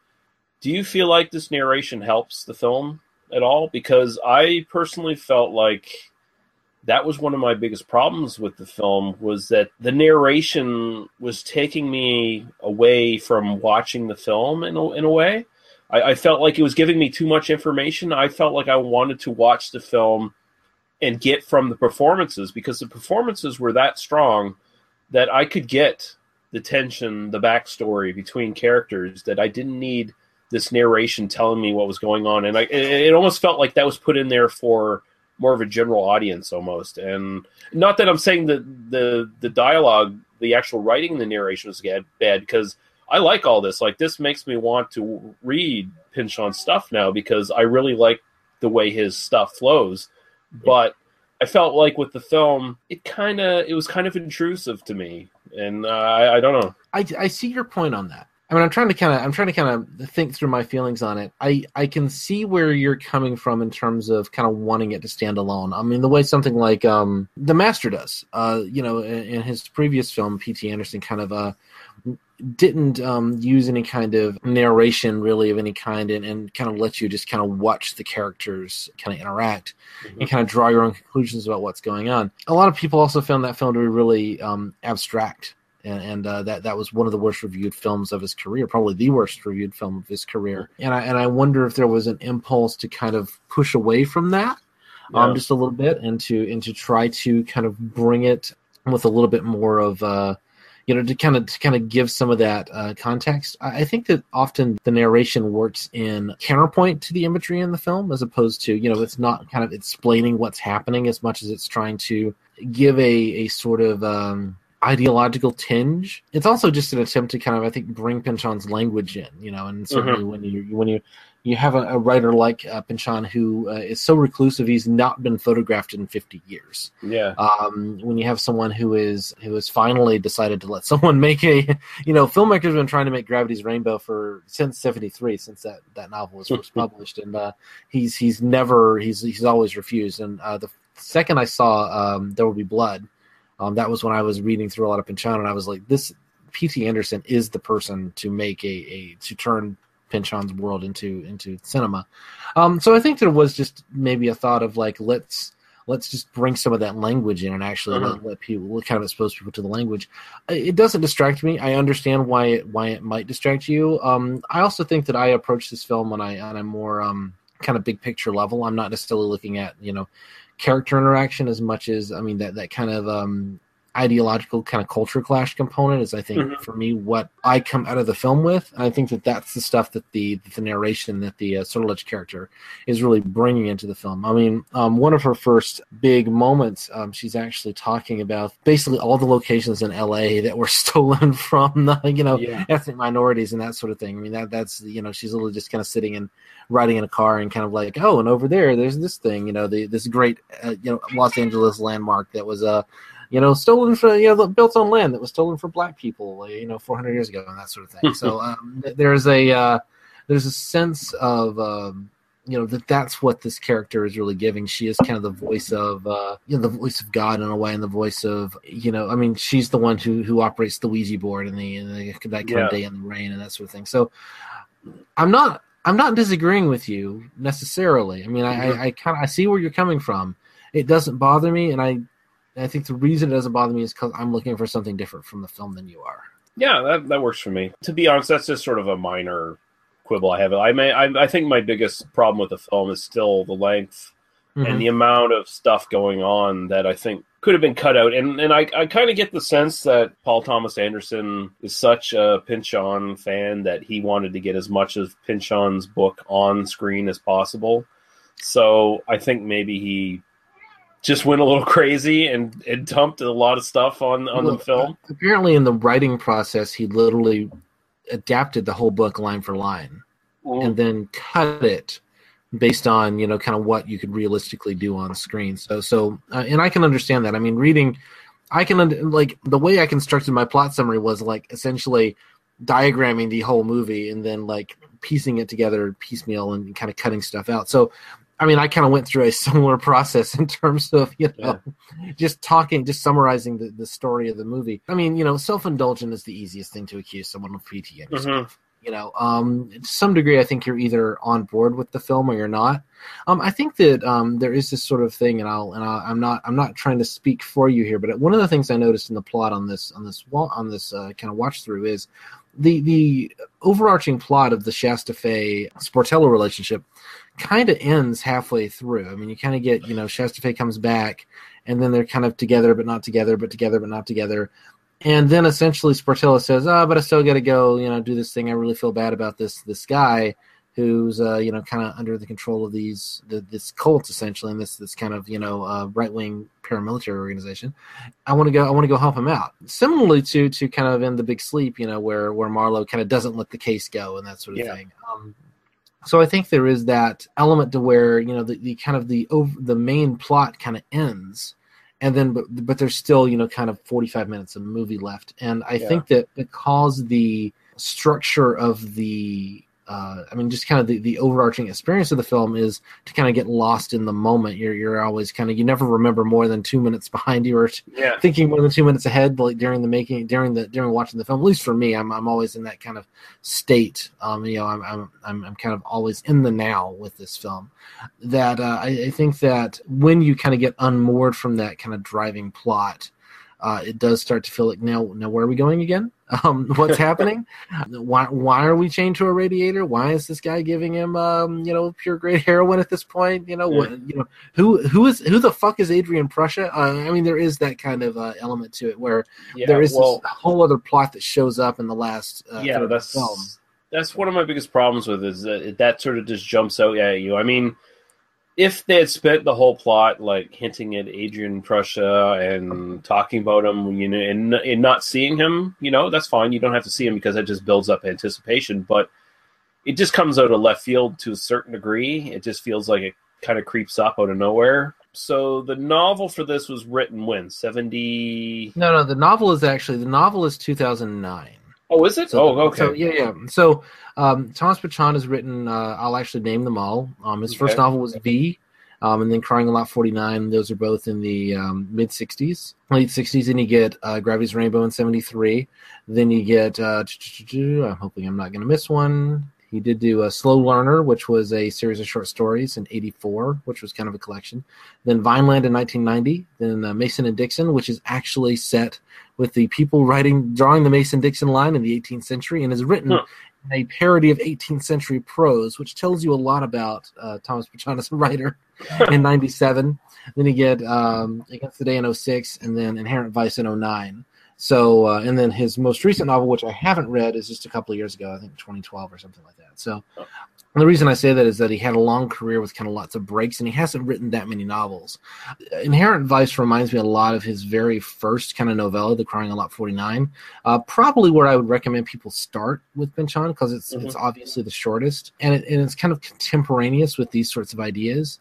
do you feel like this narration helps the film at all? Because I personally felt like that was one of my biggest problems with the film was that the narration was taking me away from watching the film in a, in a way. I, I felt like it was giving me too much information. I felt like I wanted to watch the film and get from the performances because the performances were that strong that I could get the tension, the backstory between characters that I didn't need this narration telling me what was going on, and I, it, almost felt like that was put in there for more of a general audience almost. And not that I'm saying that the the dialogue, the actual writing, the narration was bad, because I like all this. Like this makes me want to read Pynchon's stuff now because I really like the way his stuff flows. But I felt like with the film, it kind of it was kind of intrusive to me, and uh, I, I don't know. I, I see your point on that. I mean, I'm trying to kind of I'm trying to kind of think through my feelings on it. I I can see where you're coming from in terms of kind of wanting it to stand alone. I mean, the way something like um The Master does. Uh, you know, in, in his previous film, P.T. Anderson kind of uh didn't um, use any kind of narration really of any kind and, and kind of let you just kind of watch the characters kind of interact mm-hmm. and kind of draw your own conclusions about what's going on. A lot of people also found that film to be really um, abstract. And, and uh, that that was one of the worst reviewed films of his career, probably the worst reviewed film of his career. And I and I wonder if there was an impulse to kind of push away from that, um, yeah. um, just a little bit, and to and to try to kind of bring it with a little bit more of uh, you know, to kind of to kind of give some of that uh, context. I, I think that often the narration works in counterpoint to the imagery in the film, as opposed to you know, it's not kind of explaining what's happening as much as it's trying to give a a sort of um, ideological tinge. It's also just an attempt to kind of, I think, bring Pynchon's language in, you know, and certainly mm-hmm. when you when you you have a, a writer like uh, Pynchon who uh, is so reclusive he's not been photographed in 50 years. Yeah. Um, when you have someone who is who has finally decided to let someone make a, you know, filmmakers have been trying to make Gravity's Rainbow for since 73, since that, that novel was first published, and uh, he's he's never he's he's always refused. And uh, the second I saw um, There Will Be Blood, um, that was when I was reading through a lot of Pynchon, and I was like, this P.T. Anderson is the person to make a, a to turn Pynchon's world into into cinema. Um, so I think there was just maybe a thought of like let's let's just bring some of that language in and actually let, uh-huh. let people kind of expose people to the language. It doesn't distract me. I understand why it why it might distract you. Um, I also think that I approach this film on I on a more um, kind of big picture level. I'm not necessarily looking at you know character interaction as much as I mean that that kind of um, ideological kind of culture clash component is i think mm-hmm. for me what i come out of the film with and i think that that's the stuff that the the narration that the uh, Sortilège character is really bringing into the film i mean um, one of her first big moments um, she's actually talking about basically all the locations in la that were stolen from the you know yeah. ethnic minorities and that sort of thing i mean that that's you know she's literally just kind of sitting and riding in a car and kind of like oh and over there there's this thing you know the this great uh, you know los angeles landmark that was a uh, you know, stolen for you know built on land that was stolen for black people, you know, 400 years ago, and that sort of thing. so um, there's a uh, there's a sense of um, you know that that's what this character is really giving. She is kind of the voice of uh, you know the voice of God in a way, and the voice of you know I mean she's the one who who operates the Ouija board and the, and the that kind yeah. of day in the rain and that sort of thing. So I'm not I'm not disagreeing with you necessarily. I mean, mm-hmm. I, I, I kind of I see where you're coming from. It doesn't bother me, and I and I think the reason it doesn't bother me is because I'm looking for something different from the film than you are. Yeah, that, that works for me. To be honest, that's just sort of a minor quibble I have. I may I, I think my biggest problem with the film is still the length mm-hmm. and the amount of stuff going on that I think could have been cut out. And and I, I kind of get the sense that Paul Thomas Anderson is such a Pynchon fan that he wanted to get as much of Pynchon's book on screen as possible. So I think maybe he just went a little crazy and, and dumped a lot of stuff on, on well, the film. Apparently, in the writing process, he literally adapted the whole book line for line mm. and then cut it based on you know kind of what you could realistically do on screen. So so uh, and I can understand that. I mean, reading, I can like the way I constructed my plot summary was like essentially diagramming the whole movie and then like piecing it together piecemeal and kind of cutting stuff out. So I mean, I kind of went through a similar process in terms of, you know, yeah. just talking, just summarizing the, the story of the movie. I mean, you know, self indulgent is the easiest thing to accuse someone of PTSD. Mm-hmm. You know, um, to some degree, I think you're either on board with the film or you're not. Um, I think that um, there is this sort of thing, and I'll and i am not I'm not trying to speak for you here, but one of the things I noticed in the plot on this on this on this uh, kind of watch through is the the overarching plot of the Shasta Fay Sportello relationship kind of ends halfway through. I mean, you kind of get, you know, Shasta Fay comes back, and then they're kind of together but not together, but together but not together. And then essentially Sportello says, "Ah, but I still got to go, you know, do this thing. I really feel bad about this this guy who's uh, you know kind of under the control of these the, this cult essentially, and this this kind of you know uh, right wing paramilitary organization. I want to go. I want to go help him out. Similarly to to kind of in the Big Sleep, you know, where where Marlowe kind of doesn't let the case go and that sort of Yeah. thing. Um, so I think there is that element to where you know the, the kind of the over, the main plot kind of ends, and then but but there's still you know kind of 45 minutes of movie left, and I Yeah. think that because the structure of the uh, I mean, just kind of the, the overarching experience of the film is to kind of get lost in the moment. You're you're always kind of you never remember more than two minutes behind you, or Yeah. thinking more than two minutes ahead, like during the making, during the during watching the film. At least for me, I'm I'm always in that kind of state. Um, you know, I'm I'm I'm, I'm kind of always in the now with this film. That uh, I, I think that when you kind of get unmoored from that kind of driving plot, uh, it does start to feel like now now where are we going again? Um, what's happening? Why why are we chained to a radiator? Why is this guy giving him um, you know pure grade heroin at this point? You know what you know who who is who the fuck is Adrian Prussia? Uh, I mean there is that kind of uh, element to it where Yeah, there is well- this whole other plot that shows up in the last uh, yeah, third of the that's film. that's one of my biggest problems with it, is that that sort of just jumps out at you. I mean, if they had spent the whole plot like hinting at Adrian Prussia and talking about him, you know, and, and not seeing him, you know, that's fine. You don't have to see him because that just builds up anticipation. But it just comes out of left field to a certain degree. It just feels like it kind of creeps up out of nowhere. So the novel for this was written when seventy. No, no, the novel is actually the novel is 2009. Oh, is it? So, oh, okay. So, yeah, yeah. So um, Thomas Pynchon has written. Uh, I'll actually name them all. Um, his first novel was V, um, and then Crying of Lot 49. Those are both in the um, mid 60s, late 60s. Then you get uh, Gravity's Rainbow in 73. Then you get. Uh, I'm hoping I'm not going to miss one. He did do a Slow Learner, which was a series of short stories in '84, which was kind of a collection. Then Vineland in 1990. Then uh, Mason and Dixon, which is actually set with the people writing, drawing the Mason Dixon line in the 18th century, and is written Huh. in a parody of 18th century prose, which tells you a lot about uh, Thomas a writer. in '97, then you get um, Against the Day in 06, and then Inherent Vice in 09. So, uh, and then his most recent novel, which I haven't read, is just a couple of years ago, I think 2012 or something like that. So, and the reason I say that is that he had a long career with kind of lots of breaks, and he hasn't written that many novels. Inherent Vice reminds me a lot of his very first kind of novella, The Crying of Lot 49. Uh, probably where I would recommend people start with Pynchon because it's Mhm. it's obviously the shortest, and it, and it's kind of contemporaneous with these sorts of ideas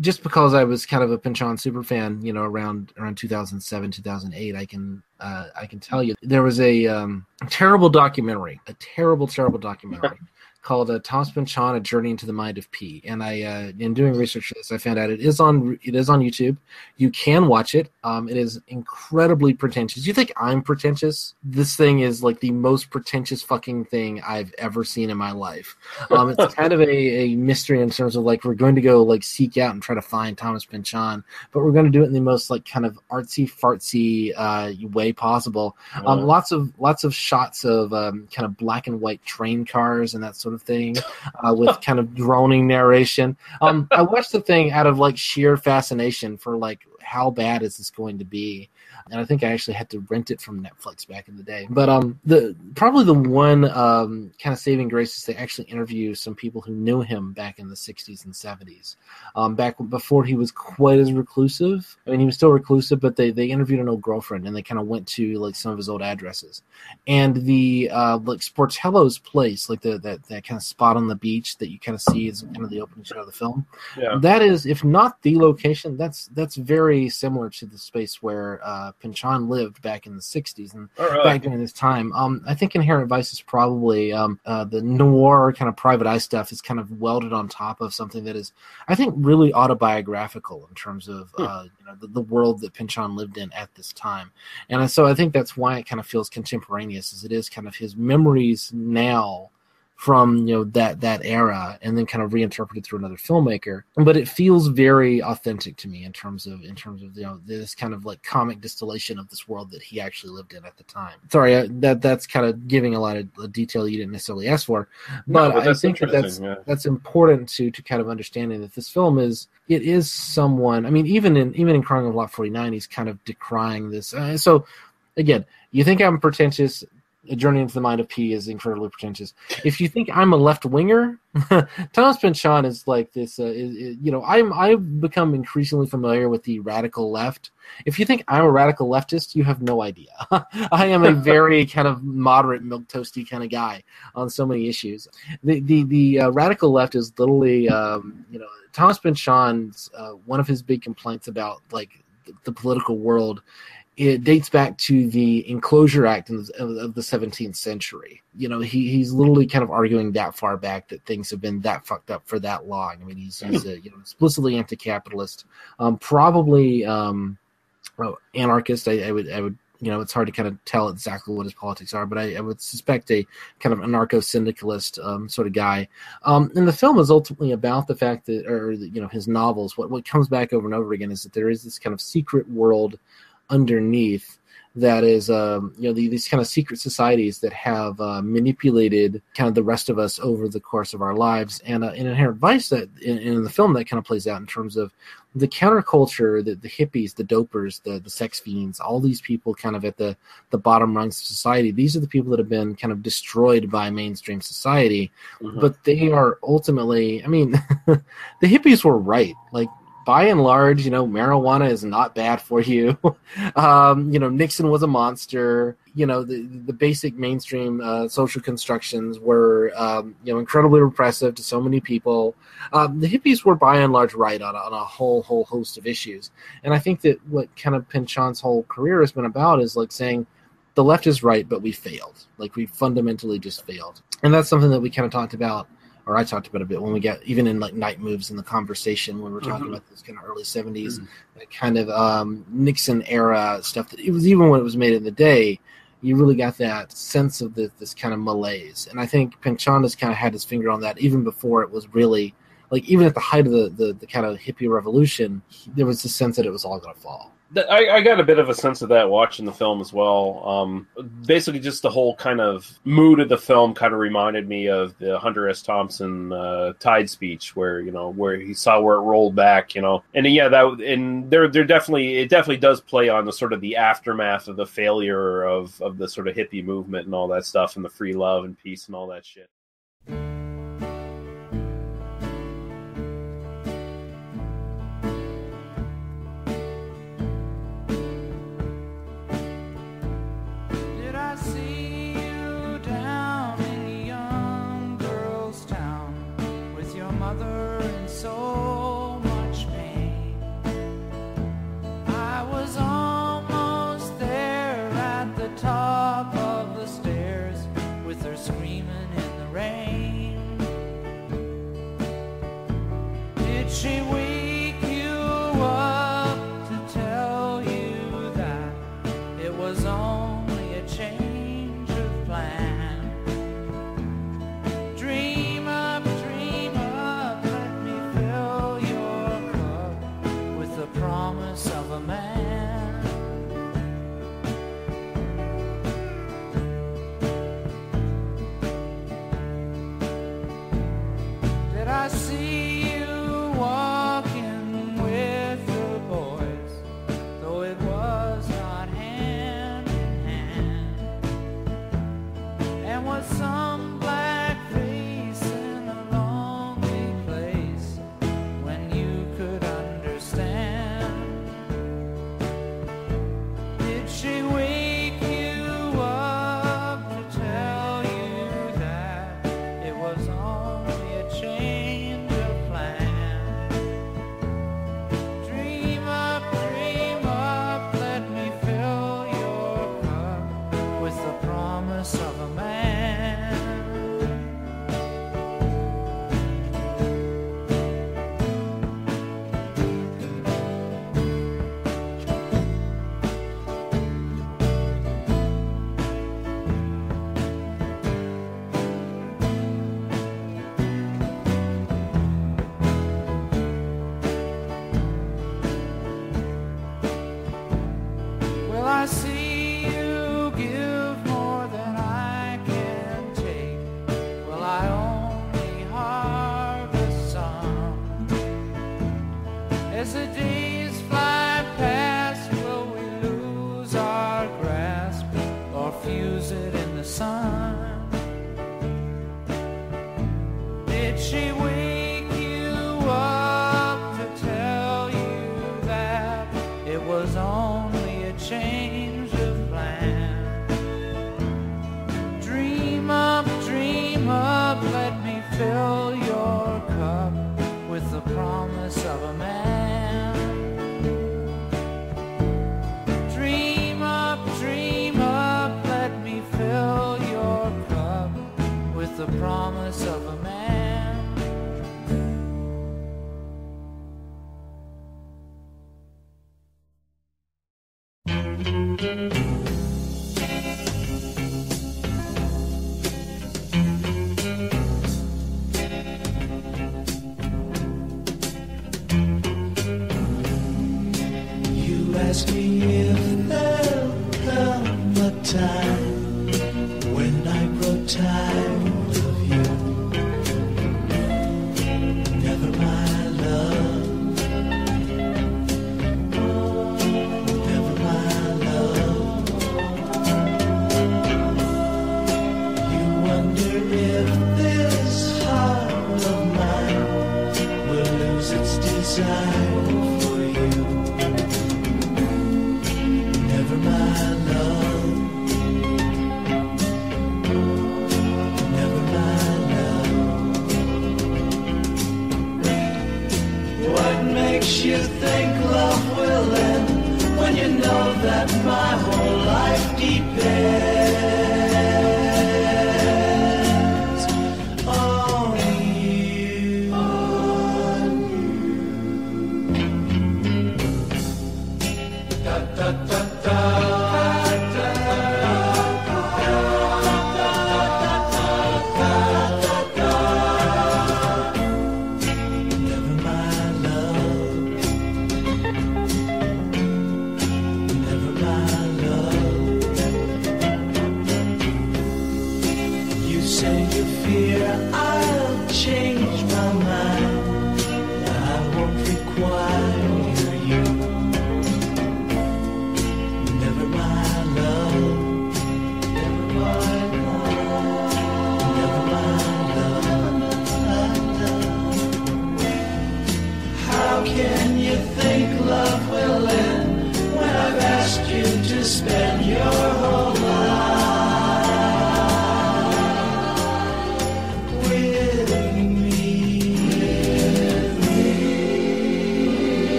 just because I was kind of a Pynchon super fan, you know, around around 2007, 2008, I can uh, I can tell you there was a um, terrible documentary, a terrible, terrible documentary called uh, Thomas Pynchon: A Journey into the Mind of P. And I, uh, in doing research for this, I found out it is on it is on YouTube. You can watch it. Um, it is incredibly pretentious. You think I'm pretentious? This thing is like the most pretentious fucking thing I've ever seen in my life. Um, it's kind of a, a mystery in terms of like we're going to go like seek out and try to find Thomas Pynchon, but we're going to do it in the most like kind of artsy fartsy uh, way possible. Um, lots of lots of shots of um, kind of black and white train cars and that sort of thing, uh, with kind of droning narration. Um, I watched the thing out of like sheer fascination for like how bad is this going to be, and I think I actually had to rent it from Netflix back in the day. But um, the probably the one um, kind of saving grace is they actually interview some people who knew him back in the '60s and '70s, um, back before he was quite as reclusive. I mean, he was still reclusive, but they they interviewed an old girlfriend and they kind of went to like some of his old addresses, and the uh, like Sportello's place, like the that that kind of spot on the beach that you kind of see is kind of the opening shot of the film. yeah. That is, if not the location, that's that's very similar to the space where uh, Pynchon lived back in the '60s and right. back during this time. Um, I think Inherent Vice is probably um, uh, the noir kind of private eye stuff is kind of welded on top of something that is, I think, really autobiographical in terms of Hmm. uh, you know the, the world that Pynchon lived in at this time, and so I think that's why it kind of feels contemporaneous, as it is kind of his memories now from you know that that era and then kind of reinterpreted through another filmmaker but it feels very authentic to me in terms of in terms of you know this kind of like comic distillation of this world that he actually lived in at the time sorry I, that that's kind of giving a lot of detail you didn't necessarily ask for No, but, but i think that that's yeah. that's important to to kind of understanding that this film is it is someone i mean even in even in crying of lot 49 he's kind of decrying this uh, so again, you think I'm pretentious. A Journey into the Mind of P is incredibly pretentious. If you think I'm a left winger, Thomas Pynchon is like this. Uh, is, is- you know, I'm I've become increasingly familiar with the radical left. If you think I'm a radical leftist, you have no idea. I am a very kind of moderate, milk toasty kind of guy on so many issues. The the the uh, radical left is literally, um, you know, Thomas Pynchon's uh, one of his big complaints about like the, the political world it dates back to the Enclosure Act of, the 17th century. You know, he, he's literally kind of arguing that far back that things have been that fucked up for that long. I mean, he's, he's a, you know, explicitly anti-capitalist, um, probably um, well, anarchist. I, I would, I would, you know, it's hard to kind of tell exactly what his politics are, but I, I would suspect a kind of anarcho-syndicalist um, sort of guy. Um, and the film is ultimately about the fact that, or you know, his novels. What what comes back over and over again is that there is this kind of secret world underneath that is um, you know the, these kind of secret societies that have uh, manipulated kind of the rest of us over the course of our lives and uh, an inherent vice that in, in the film that kind of plays out in terms of the counterculture the, the hippies the dopers the, the sex fiends all these people kind of at the the bottom rungs of society these are the people that have been kind of destroyed by mainstream society Mhm. but they are ultimately i mean the hippies were right like by and large you know marijuana is not bad for you. Um, you know nixon was a monster. You know the the basic mainstream uh, social constructions were um, you know incredibly repressive to so many people. Um, the hippies were by and large right on a, on a whole whole host of issues. And i think that what kind of pynchon's whole career has been about is like saying the left is right but we failed. Like we fundamentally just failed. And that's something that we kind of talked about or I talked about a bit when we got even in like night moves in the conversation when we're talking Mhm. about this kind of early 70s that kind of um, Nixon era stuff that it was even when it was made in the day you really got that sense of the, this kind of malaise. And I think Pynchon has kind of had his finger on that even before it was really like even at the height of the, the, the kind of hippie revolution there was this sense that it was all going to fall I, I got a bit of a sense of that watching the film as well. Um, basically, just the whole kind of mood of the film kind of reminded me of the Hunter S. Thompson uh, Tide speech, where you know where he saw where it rolled back, you know, and yeah, that and there there definitely it definitely does play on the sort of the aftermath of the failure of of the sort of hippie movement and all that stuff, and the free love and peace and all that shit.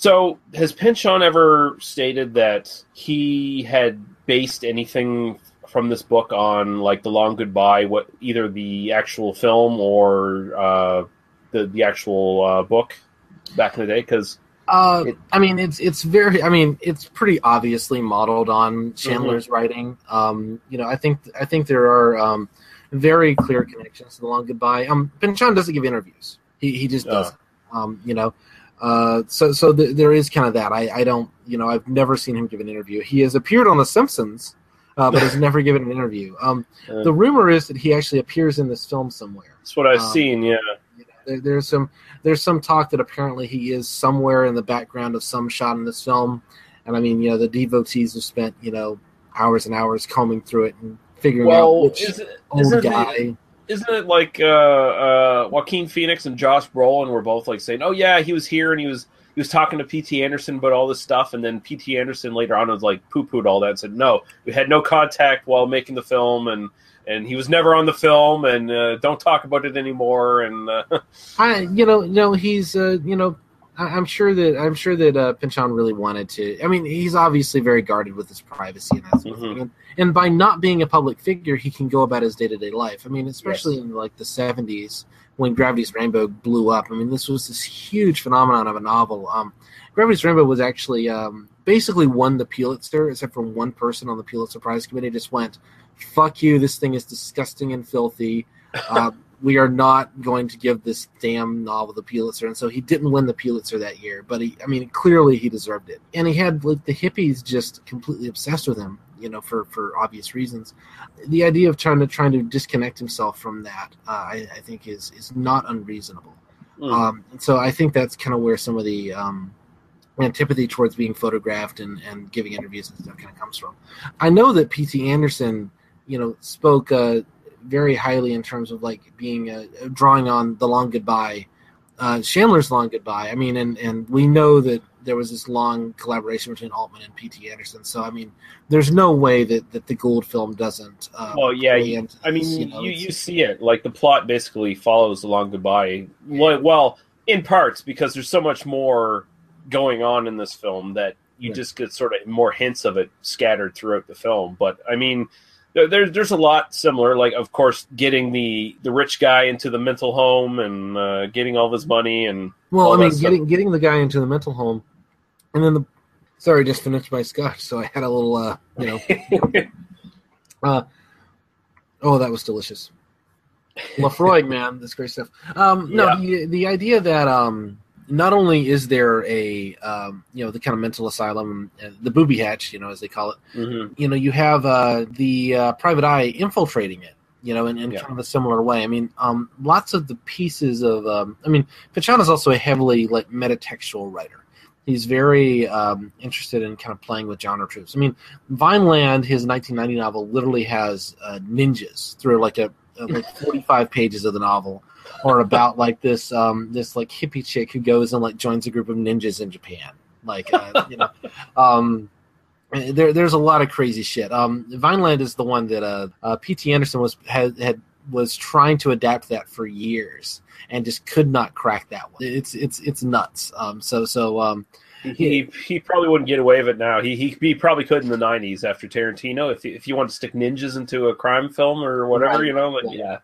So, has Pynchon ever stated that he had based anything from this book on, like, The Long Goodbye, what either the actual film or uh, the the actual uh, book back in the day? Because Uh, I mean, it's it's very. I mean, it's pretty obviously modeled on Chandler's writing. Um, you know, I think I think there are um, very clear connections to the Long Goodbye. Um, Pynchon doesn't give interviews. He he just Oh. doesn't. Um, you know, uh, so so th- there is kind of that. I I don't. You know, I've never seen him give an interview. He has appeared on The Simpsons, uh, but has never given an interview. Um, the rumor is that he actually appears in this film somewhere. that's what I've Um, seen. Yeah. There, there's some there's some talk that apparently he is somewhere in the background of some shot in this film, and I mean, you know, the devotees have spent you know hours and hours combing through it and figuring out which is it, old guy. it, isn't it like uh, uh, Joaquin Phoenix and Josh Brolin were both like saying, "Oh yeah, he was here and he was he was talking to P.T. Anderson about all this stuff," and then P.T. Anderson later on was like poo pooed all that and said, "No, we had no contact while making the film," and and he was never on the film, and uh, don't talk about it anymore. And uh, I, you know, you know, he's, uh, you know, I, I'm sure that I'm sure that uh, Pynchon really wanted to. I mean, he's obviously very guarded with his privacy and that sort of thing. And, and by not being a public figure, he can go about his day to day life. I mean, especially in like the '70s when Gravity's Rainbow blew up. I mean, this was this huge phenomenon of a novel. Um, Gravity's Rainbow was actually um, basically won the Pulitzer, except for one person on the Pulitzer Prize Committee just went, "Fuck you! This thing is disgusting and filthy." Uh, we are not going to give this damn novel the Pulitzer, and so he didn't win the Pulitzer that year. But he, I mean, clearly he deserved it, and he had like the hippies just completely obsessed with him, you know, for for obvious reasons. The idea of trying to trying to disconnect himself from that, uh, I, I think, is is not unreasonable. Mm. Um, and so I think that's kind of where some of the um, antipathy towards being photographed and, and giving interviews and stuff kind of comes from. I know that P.T. Anderson, you know, spoke uh, very highly in terms of like being uh, drawing on the Long Goodbye, uh, Chandler's Long Goodbye. I mean, and and we know that there was this long collaboration between Altman and P.T. Anderson. So I mean, there's no way that, that the Gould film doesn't. Uh, well, yeah, you, into I mean, you, know, you, it's- see it like the plot basically follows the long goodbye. Well, well, in parts because there's so much more going on in this film that you just get sort of more hints of it scattered throughout the film. But I mean, there's there's a lot similar. Like, of course, getting the the rich guy into the mental home and uh, getting all his money and Well, I mean, getting getting the guy into the mental home, and then the sorry, just finished my scotch, so I had a little, uh, you know, uh, oh, that was delicious. Laphroaig, man, that's great stuff. Um, no, the the idea that um, not only is there a um, you know the kind of mental asylum, uh, the booby hatch, you know, as they call it, Mhm. you know, you have uh, the uh, private eye infiltrating it, you know, in, in Yeah. kind of a similar way. I mean, um, lots of the pieces of, um, I mean, Pynchon is also a heavily like metatextual writer. He's very um, interested in kind of playing with genre tropes. I mean, Vineland, his 1990 novel, literally has uh, ninjas through like a, a like 45 pages of the novel, or about like this um, this like hippie chick who goes and like joins a group of ninjas in Japan, like uh, you know. Um, there, there's a lot of crazy shit. Um, Vineland is the one that uh, uh, P.T. Anderson was had, had was trying to adapt that for years and just could not crack that one. It's it's it's nuts. Um, so so um, He, he he probably wouldn't get away with it now. He he, he probably could in the '90s after Tarantino. If if you want to stick ninjas into a crime film or whatever, Right. you know, like, yeah.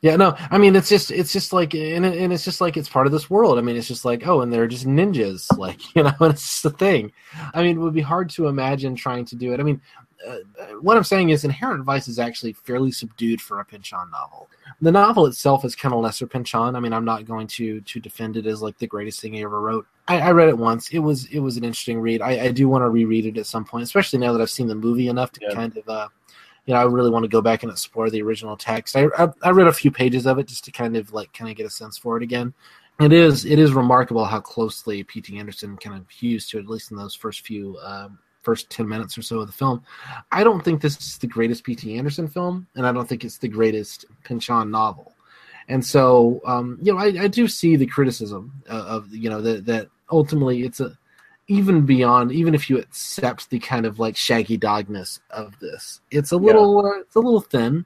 Yeah, no, I mean it's just it's just like and, it- and it's just like it's part of this world. I mean, it's just like oh, and they're just ninjas, like you know, and it's just a thing. I mean, it would be hard to imagine trying to do it. I mean, uh, what I'm saying is, Inherent Vice is actually fairly subdued for a Pynchon novel. The novel itself is kind of lesser Pynchon. I mean, I'm not going to to defend it as like the greatest thing he ever wrote. I, I read it once. It was it was an interesting read. I, I do want to reread it at some point, especially now that I've seen the movie enough to Yeah. kind of. Uh, you know, I really want to go back and explore the original text. I, I I read a few pages of it just to kind of like kind of get a sense for it again. It is it is remarkable how closely P.T. Anderson kind of hews to at least in those first few um, first ten minutes or so of the film. I don't think this is the greatest P.T. Anderson film, and I don't think it's the greatest Pynchon novel. And so, um, you know, I, I do see the criticism of, of you know that that ultimately it's a even beyond even if you accept the kind of like shaggy dogness of this it's a little uh, it's a little thin.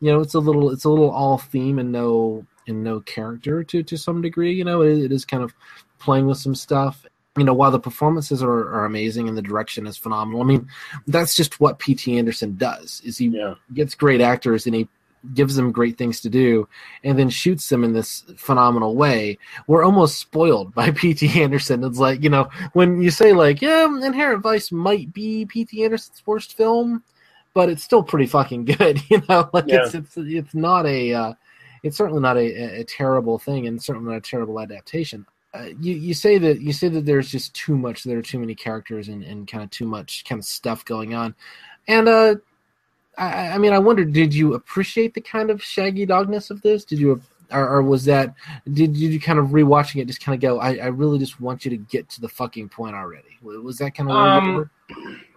You know it's a little it's a little all theme and no and no character to to some degree you know? It, it is kind of playing with some stuff. You know while the performances are, are amazing and the direction is phenomenal i mean that's just what pt anderson does is he Yeah. gets great actors and he gives them great things to do and then shoots them in this phenomenal way we're almost spoiled by pt anderson. It's like you know when you say like yeah inherent vice might be pt anderson's worst film but it's still pretty fucking good you know? Like Yeah. it's it's it's not a uh, it's certainly not a, a terrible thing and certainly not a terrible adaptation. Uh, you you say that you say that there's just too much there are too many characters and, and kind of too much kind of stuff going on. And uh I, I mean, I wonder, did you appreciate the kind of shaggy dogness of this? Did you, or, or was that, did, did you kind of rewatching it just kind of go, I, I really just want you to get to the fucking point already? Was that kind of Um?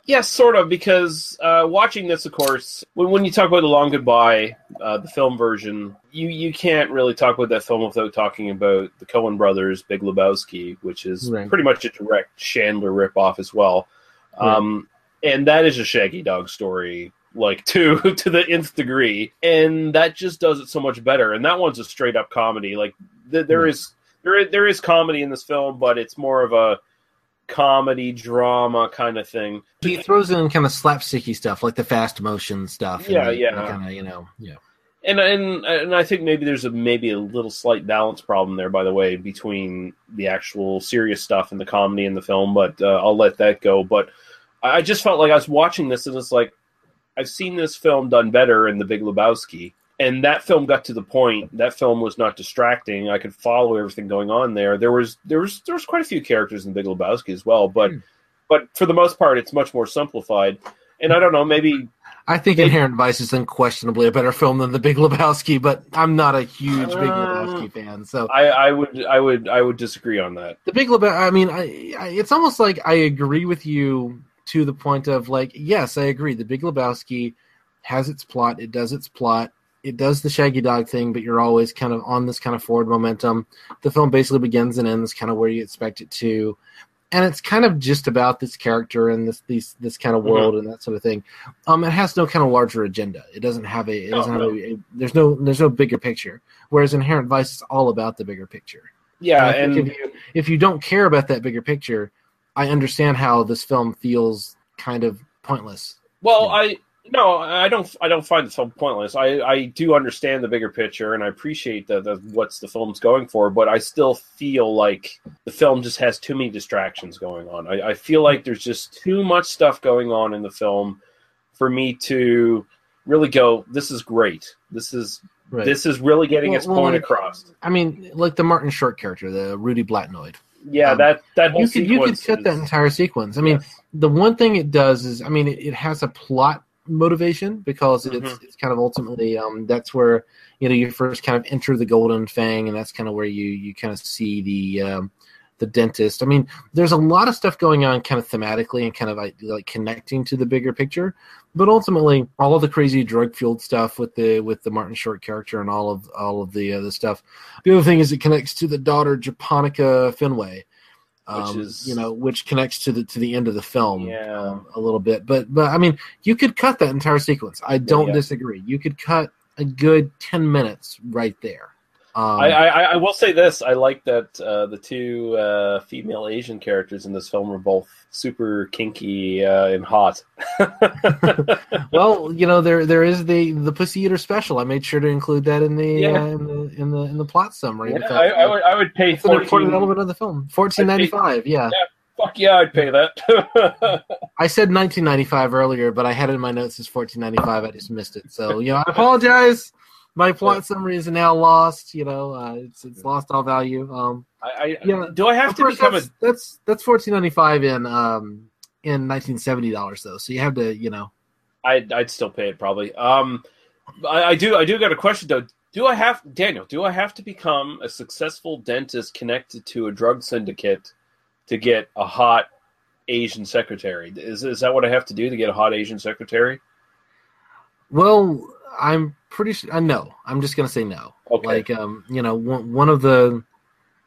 Yes, sort of, because uh, watching this, of course, when, when you talk about The Long Goodbye, uh, the film version, you, you can't really talk about that film without talking about the Coen brothers, Big Lebowski, which is Right. pretty much a direct Chandler ripoff as well. Um, And that is a Shaggy Dog story like to to the nth degree, and that just does it so much better. And that one's a straight up comedy. Like th- there is there is, there is comedy in this film, but it's more of a comedy drama kind of thing. He throws in kind of slapsticky stuff like the fast motion stuff. Yeah, yeah. Kind of, you know, yeah. And and and I think maybe there's a maybe a little slight balance problem there, by the way, between the actual serious stuff and the comedy in the film. But uh, I'll let that go. But I just felt like I was watching this, and it's like I've seen this film done better in The Big Lebowski, and that film got to the point. That film was not distracting. I could follow everything going on there. There was there was there was quite a few characters in Big Lebowski as well, but hmm. but for the most part, it's much more simplified. And I don't know, maybe I think Inherent Vice is unquestionably a better film than The Big Lebowski, but I'm not a huge Big uh, Lebowski fan. So I, I would I would I would disagree on that. The Big Lebowski. I mean, I, I, it's almost like I agree with you to the point of like, yes, I agree. The Big Lebowski has its plot. It does its plot. It does the Shaggy Dog thing, but you're always kind of on this kind of forward momentum. The film basically begins and ends kind of where you expect it to, and it's kind of just about this character and this these this kind of world and that sort of thing. Um, it has no kind of larger agenda. It doesn't have a. It doesn't have a, a. There's no. There's no bigger picture. Whereas Inherent Vice is all about the bigger picture. Yeah, think and if you if you don't care about that bigger picture, I understand how this film feels kind of pointless. Well, I no, I don't. I don't find the film pointless. I, I do understand the bigger picture, and I appreciate that the, what's the film's going for. But I still feel like the film just has too many distractions going on. I, I feel like there's just too much stuff going on in the film for me to really go. This is great. This is Right. this is really getting Well- its well, point like- across. I mean, like the Martin Short character, the Rudy Blatnoyd. Yeah, Um, that that whole you could you could cut that entire sequence. I mean, the one thing it does is, I mean, it, it has a plot motivation because it's Mhm. it's kind of ultimately um, that's where you know you first kind of enter the Golden Fang, and that's kind of where you you kind of see the um, the dentist. I mean, there's a lot of stuff going on, kind of thematically and kind of like, like connecting to the bigger picture. But ultimately, all of the crazy drug fueled stuff with the with the Martin Short character and all of all of the other stuff. The other thing is it connects to the daughter Japonica Fenway, um, is- you know, which connects to the to the end of the film Yeah. um, a little bit. But but I mean, you could cut that entire sequence. I don't yeah. disagree. You could cut a good ten minutes right there. Um, I, I, I will say this: I like that uh, the two uh, female Asian characters in this film are both super kinky uh, and hot. well, you know, there there is the the Pussy Eater special. I made sure to include that in the Yeah. uh, in the in the in the plot summary. Yeah, because I, I would I would pay it's an important element of the film. Fourteen ninety five. Yeah. Fuck yeah, I'd pay that. I said 1995 earlier, but I had it in my notes as 1495. I just missed it. So, you know, I apologize. My plot summary is now lost. You know, uh, it's it's lost all value. Um, I, I, yeah. do I have to become a that's, that's that's 1495 in um in 1970 dollars though. So you have to, you know, I'd, I'd still pay it probably. Um, I, I do I do got a question though. Do I have Daniel? Do I have to become a successful dentist connected to a drug syndicate to get a hot Asian secretary? Is is that what I have to do to get a hot Asian secretary? Well, I'm pretty sure. Uh, no, I'm just gonna say no. Okay. Like, um, you know, one, one of the.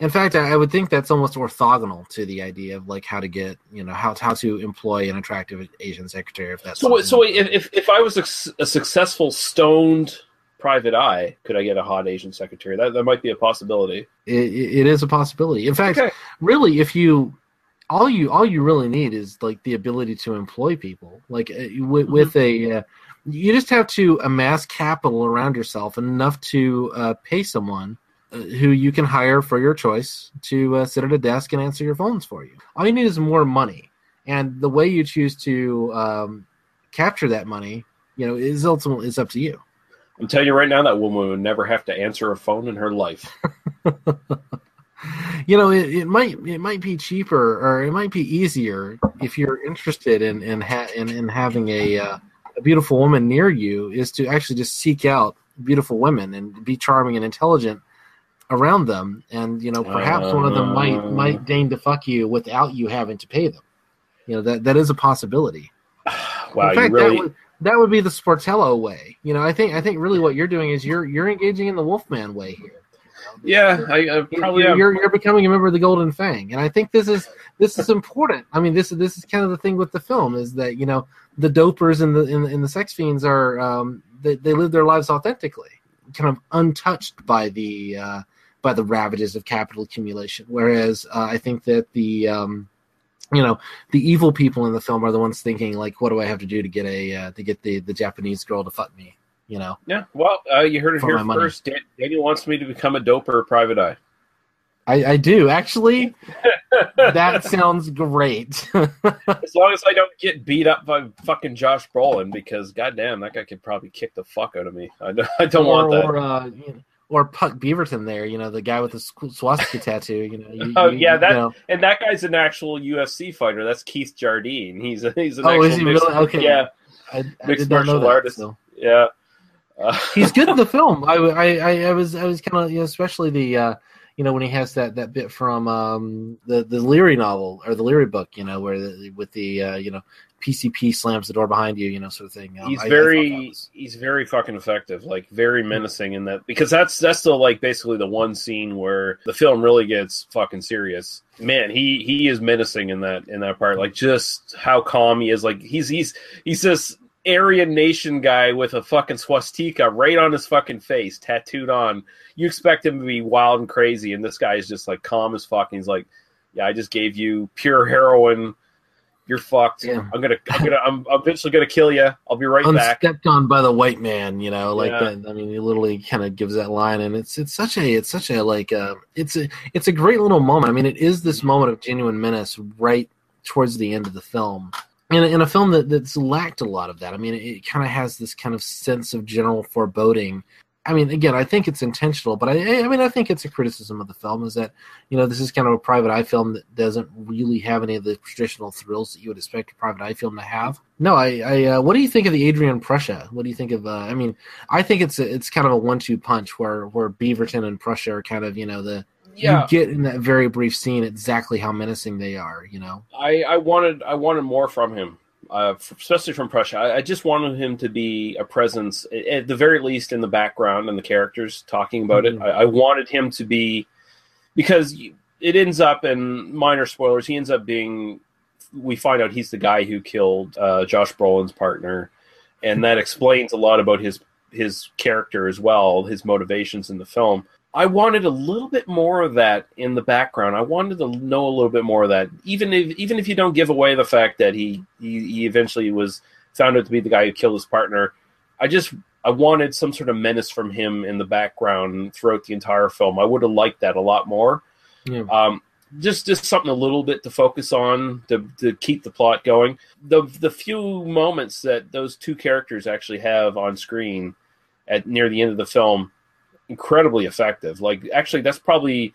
In fact, I, I would think that's almost orthogonal to the idea of like how to get, you know, how how to employ an attractive Asian secretary. If that's So something- so if if, if I was a successful stoned private eye, could I get a hot Asian secretary? That that might be a possibility. it, it is a possibility. In fact, Okay. really, if you all you all you really need is like the ability to employ people, like uh, with, with a. Uh, you just have to amass capital around yourself enough to uh, pay someone uh, who you can hire for your choice to uh, sit at a desk and answer your phones for you. All you need is more money, and the way you choose to um, capture that money, you know, is ultimately is up to you. I'm telling you right now, that woman would never have to answer a phone in her life. you know it, it might it might be cheaper or it might be easier if you're interested in in ha- in, in having a uh, a beautiful woman near you is to actually just seek out beautiful women and be charming and intelligent around them and you know perhaps one of them might uh. might deign to fuck you without you having to pay them you know that that is a possibility Wow, in fact, you really that would that would be the Sportello way. You know, I think I think really what you're doing is you're you're engaging in the Wolfmann way here. Yeah, I, I probably you're, you're you're becoming a member of the Golden Fang, and I think this is this is important. I mean, this this is kind of the thing with the film is that you know the dopers and the and, and the sex fiends are um, they they live their lives authentically, kind of untouched by the uh, by the ravages of capital accumulation. Whereas uh, I think that the um, you know the evil people in the film are the ones thinking like, what do I have to do to get a uh, to get the the Japanese girl to fuck me? You know. Yeah, well, uh, you heard it here first. Dan- Daniel wants me to become a doper private eye. I, I do actually. that sounds great. As long as I don't get beat up by fucking Josh Brolin, because goddamn, that guy could probably kick the fuck out of me. I don't, I don't or, want that. Or, uh, you know, or Puck Beaverton there, you know, the guy with the swastika tattoo. You know. You, Oh you- yeah, that know. and that guy's an actual UFC fighter. That's Keith Jardine. He's a, he's an Oh, actual is he mixed, really? Okay. Yeah, I, I mixed did not know martial that, artist. so. Yeah, He's good in the film. I, I, I, I was, I was kind of, you know, especially the, uh, you know, when he has that that bit from um, the the Leary novel or the Leary book, you know, where the, with the, uh, you know, PCP slams the door behind you, you know, sort of thing. Um, he's I- I very was- he's very fucking effective. Like very menacing in that because that's that's the like basically the one scene where the film really gets fucking serious. Man, he he is menacing in that in that part. Like just how calm he is. Like he's he's he's this Aryan nation guy with a fucking swastika right on his fucking face, tattooed on. You expect him to be wild and crazy, and this guy is just like calm as fuck. And he's like, "Yeah, I just gave you pure heroin. You're fucked. Yeah. I'm gonna, I'm gonna, I'm eventually gonna kill you. I'll be right back." unstepped on by the white man, you know, like Yeah. that. I mean, he literally kind of gives that line, and it's it's such a it's such a like uh, it's a it's a great little moment. I mean, it is this moment of genuine menace right towards the end of the film. In, in a film that, that's lacked a lot of that. I mean, it, it kind of has this kind of sense of general foreboding. I mean, again, I think it's intentional, but I, I mean, I think it's a criticism of the film is that you know this is kind of a private eye film that doesn't really have any of the traditional thrills that you would expect a private eye film to have. No, I, I uh, what do you think of the Adrian Prussia? What do you think of? Uh, I mean, I think it's a, it's kind of a one-two punch where where Beaverton and Prussia are kind of you know the Yeah. you get in that very brief scene exactly how menacing they are. You know, I, I wanted I wanted more from him, uh, especially from Prussia. I, I just wanted him to be a presence, at the very least, in the background and the characters talking about Mhm. it. I, I wanted him to be because it ends up, in minor spoilers, he ends up being. We find out he's the guy who killed uh, Josh Brolin's partner, and that explains a lot about his his character as well, his motivations in the film. I wanted a little bit more of that in the background. I wanted to know a little bit more of that, even if even if you don't give away the fact that he he, he eventually was found out to be the guy who killed his partner. I just I wanted some sort of menace from him in the background throughout the entire film. I would have liked that a lot more. Yeah. Um, just just something a little bit to focus on to, to keep the plot going. The the few moments that those two characters actually have on screen at near the end of the film, incredibly effective. Like actually, that's probably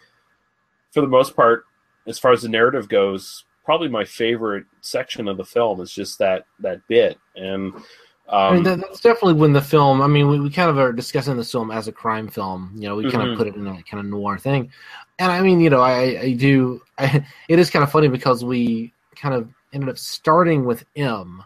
for the most part, as far as the narrative goes, probably my favorite section of the film is just that that bit and. I Um, mean, that, that's definitely when the film. I mean, we, we kind of are discussing this film as a crime film. You know, we kind Mhm. of put it in a kind of noir thing, and I mean, you know, I, I do. I, it is kind of funny because we kind of ended up starting with M,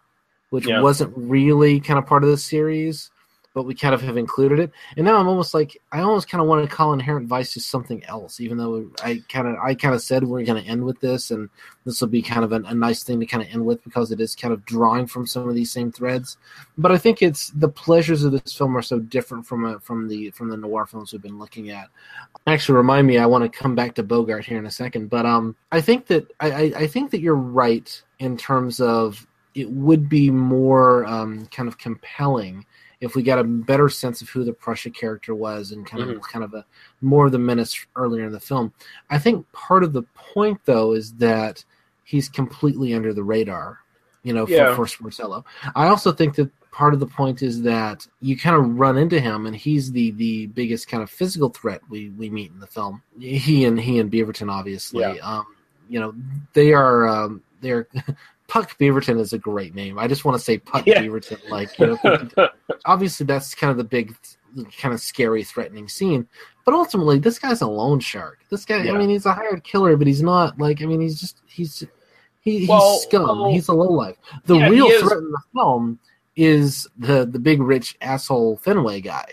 which Yeah. wasn't really kind of part of the series, but we kind of have included it. And now I'm almost like I almost kind of want to call Inherent Vice just something else, even though I kind of I kind of said we're going to end with this, and this will be kind of a, a nice thing to kind of end with because it is kind of drawing from some of these same threads but I think it's the pleasures of this film are so different from a, from the from the noir films we've been looking at. Actually, remind me, I want to come back to Bogart here in a second, but um, I think that I, I think that you're right in terms of it would be more um, kind of compelling if we got a better sense of who the Prussia character was and kind of kind of a more of the menace earlier in the film. I think part of the point though is that he's completely under the radar, you know, Yeah. for, for Sportello. I also think that part of the point is that you kind of run into him and he's the the biggest kind of physical threat we we meet in the film. He and he and Beaverton obviously. Yeah. Um, you know, they are um they're Puck Beaverton is a great name. I just want to say Puck Yeah. Beaverton like, you know, obviously that's kind of the big kind of scary threatening scene but ultimately this guy's a loan shark this guy Yeah. i mean he's a hired killer but he's not like i mean he's just he's he, he's Well, scum well, he's a lowlife the yeah, real threat in the film is the the big rich asshole Fenway guy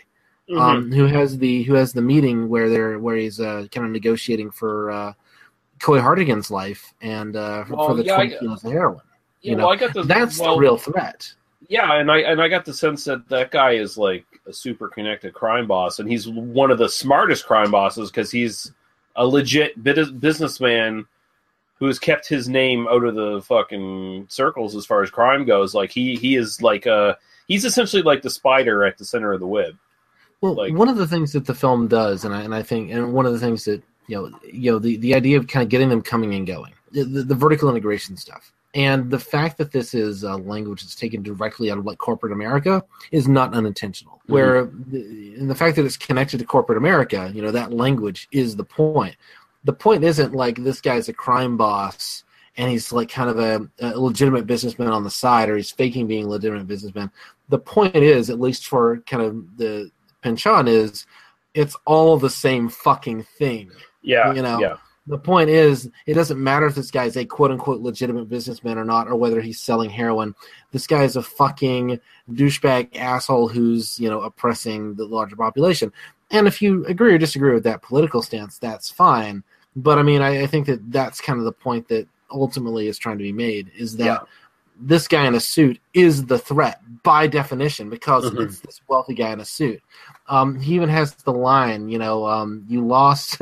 um, who has the who has the meeting where they're where he's uh, kind of negotiating for uh, Coy Harlingen's life and uh, for, Well, for the yeah, I- twenty kilos of heroin. Yeah, you know, well, I got the that's well, the real threat. Yeah, and I and I got the sense that that guy is like a super connected crime boss, and he's one of the smartest crime bosses because he's a legit bit- businessman who has kept his name out of the fucking circles as far as crime goes. Like he he is like a he's essentially like the spider at the center of the web. Well, Like- one of the things that the film does, and I, and I think, and one of the things that you know, you know, the, the idea of kind of getting them coming and going, the, the, vertical integration stuff, and the fact that this is a language that's taken directly out of like corporate America is not unintentional. Mm-hmm. Where, the, and the fact that it's connected to corporate America, you know, that language is the point. The point isn't like this guy's a crime boss and he's like kind of a, a legitimate businessman on the side, or he's faking being a legitimate businessman. The point is, at least for kind of the Pynchon, is it's all the same fucking thing. Yeah, You know, yeah, The point is, it doesn't matter if this guy's a quote unquote legitimate businessman or not, or whether he's selling heroin. This guy is a fucking douchebag asshole who's, you know, oppressing the larger population. And if you agree or disagree with that political stance, that's fine. But I mean, I, I think that that's kind of the point that ultimately is trying to be made is that Yeah. this guy in a suit is the threat by definition because Mhm. it's this wealthy guy in a suit. Um, he even has the line, you know, um, you lost,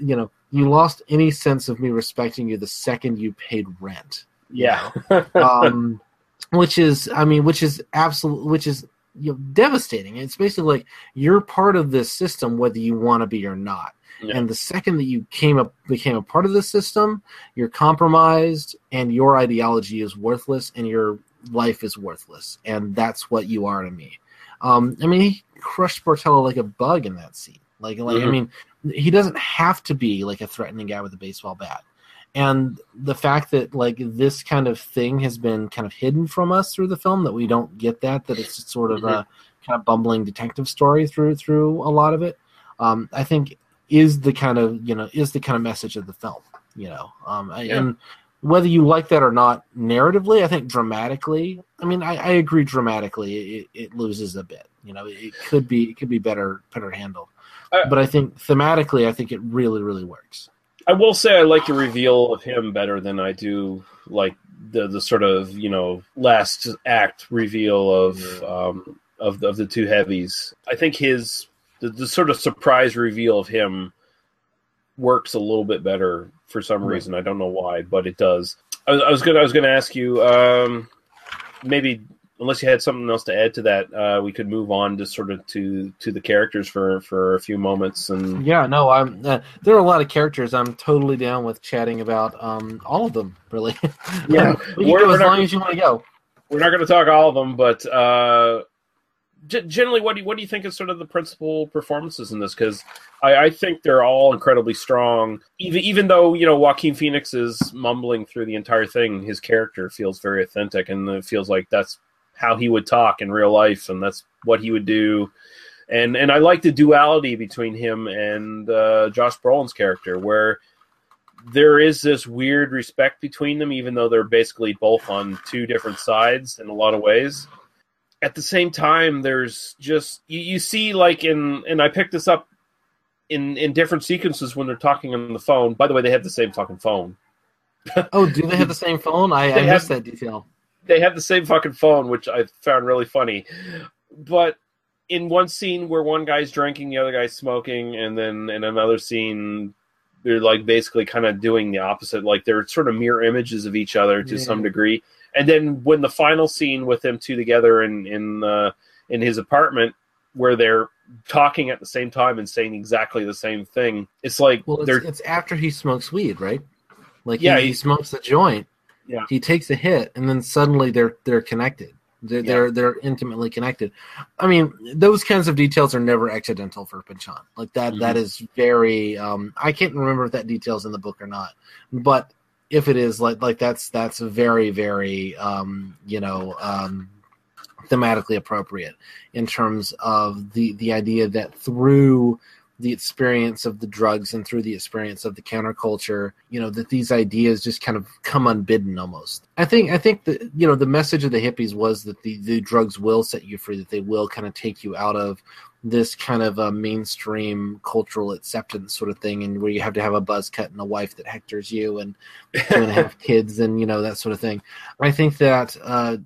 you know, you lost any sense of me respecting you the second you paid rent. yeah. Um, which is, I mean, which is absolute, which is you know, devastating. It's basically like you're part of this system whether you want to be or not. Yeah. And the second that you came up became a part of the system, you're compromised, and your ideology is worthless, and your life is worthless, and that's what you are to me. Um, I mean, he crushed Sportello like a bug in that scene. Like, like I Mhm. mean, he doesn't have to be like a threatening guy with a baseball bat. And the fact that like this kind of thing has been kind of hidden from us through the film, that we don't get that, that it's sort of a kind of bumbling detective story through through a lot of it. Um, I think is the kind of you know is the kind of message of the film. You know, um, Yeah. and whether you like that or not, narratively, I think dramatically. I mean, I, I agree. Dramatically, it, it loses a bit. You know, it could be it could be better better handled. Uh, but I think thematically, I think it really really works. I will say I like the reveal of him better than I do like the the sort of you know last act reveal of um, of the, of the two heavies. I think his the, the sort of surprise reveal of him works a little bit better for some Right. reason. I don't know why, but it does. I, was- I was gonna I was gonna ask you um, maybe unless you had something else to add to that, uh, we could move on to sort of to to the characters for for a few moments and Yeah, no, I'm. Uh, there are a lot of characters. I'm totally down with chatting about um, all of them. Really, Yeah. can We're- go as not- long as you want to go. we're not going to talk all of them, but uh, g- generally, what do you, what do you think is sort of the principal performances in this? Because I, I think they're all incredibly strong. Even even though you know Joaquin Phoenix is mumbling through the entire thing, his character feels very authentic, and it feels like that's how he would talk in real life, and that's what he would do. And and I like the duality between him and uh, Josh Brolin's character, where there is this weird respect between them, even though they're basically both on two different sides in a lot of ways. At the same time, there's just you, you see like in and I picked this up in in different sequences when they're talking on the phone. By the way, they have the same fucking phone. Oh, do they have the same phone? I, I missed that detail. They have the same fucking phone, which I found really funny. But in one scene where one guy's drinking, the other guy's smoking, and then in another scene they're like basically kind of doing the opposite. Like they're sort of mirror images of each other to Yeah. some degree. And then when the final scene with them two together in in uh, in his apartment, where they're talking at the same time and saying exactly the same thing, it's like Well, they're it's, it's after he smokes weed, right? Like, Yeah, he, he he- smokes the joint. Yeah. he takes a hit, and then suddenly they're they're connected. They're, Yeah. they're they're intimately connected. I mean, those kinds of details are never accidental for Pynchon. Like that that Mhm. is very. Um, I can't remember if that detail's in the book or not, but if it is, like like that's that's very very um, you know um, thematically appropriate in terms of the the idea that through the experience of the drugs and through the experience of the counterculture you know that these ideas just kind of come unbidden almost i think i think that you know the message of the hippies was that the, the drugs will set you free that they will kind of take you out of this kind of a mainstream cultural acceptance sort of thing, and where you have to have a buzz cut and a wife that hectors you and two and a half kids and you know that sort of thing. I think that uh,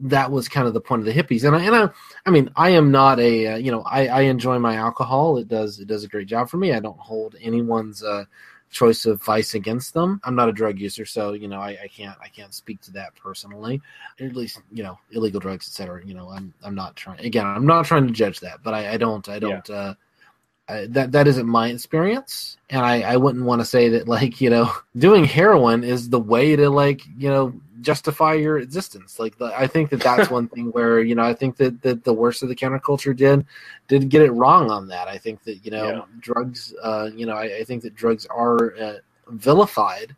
that was kind of the point of the hippies, and I and I, I mean I am not a uh, you know I, I enjoy my alcohol. It does it does a great job for me. I don't hold anyone's uh, choice of vice against them. I'm not a drug user, so you know I, I can't I can't speak to that personally. At least you know illegal drugs, etc. You know I'm I'm not trying again. I'm not trying to judge that, but I, I don't I don't. Uh, I, that that isn't my experience, and I, I wouldn't want to say that like you know doing heroin is the way to like you know justify your existence. Like the, I think that that's one thing where you know I think that, that the worst of the counterculture did did get it wrong on that. I think that you know Yeah. drugs. Uh, you know I, I think that drugs are uh, vilified,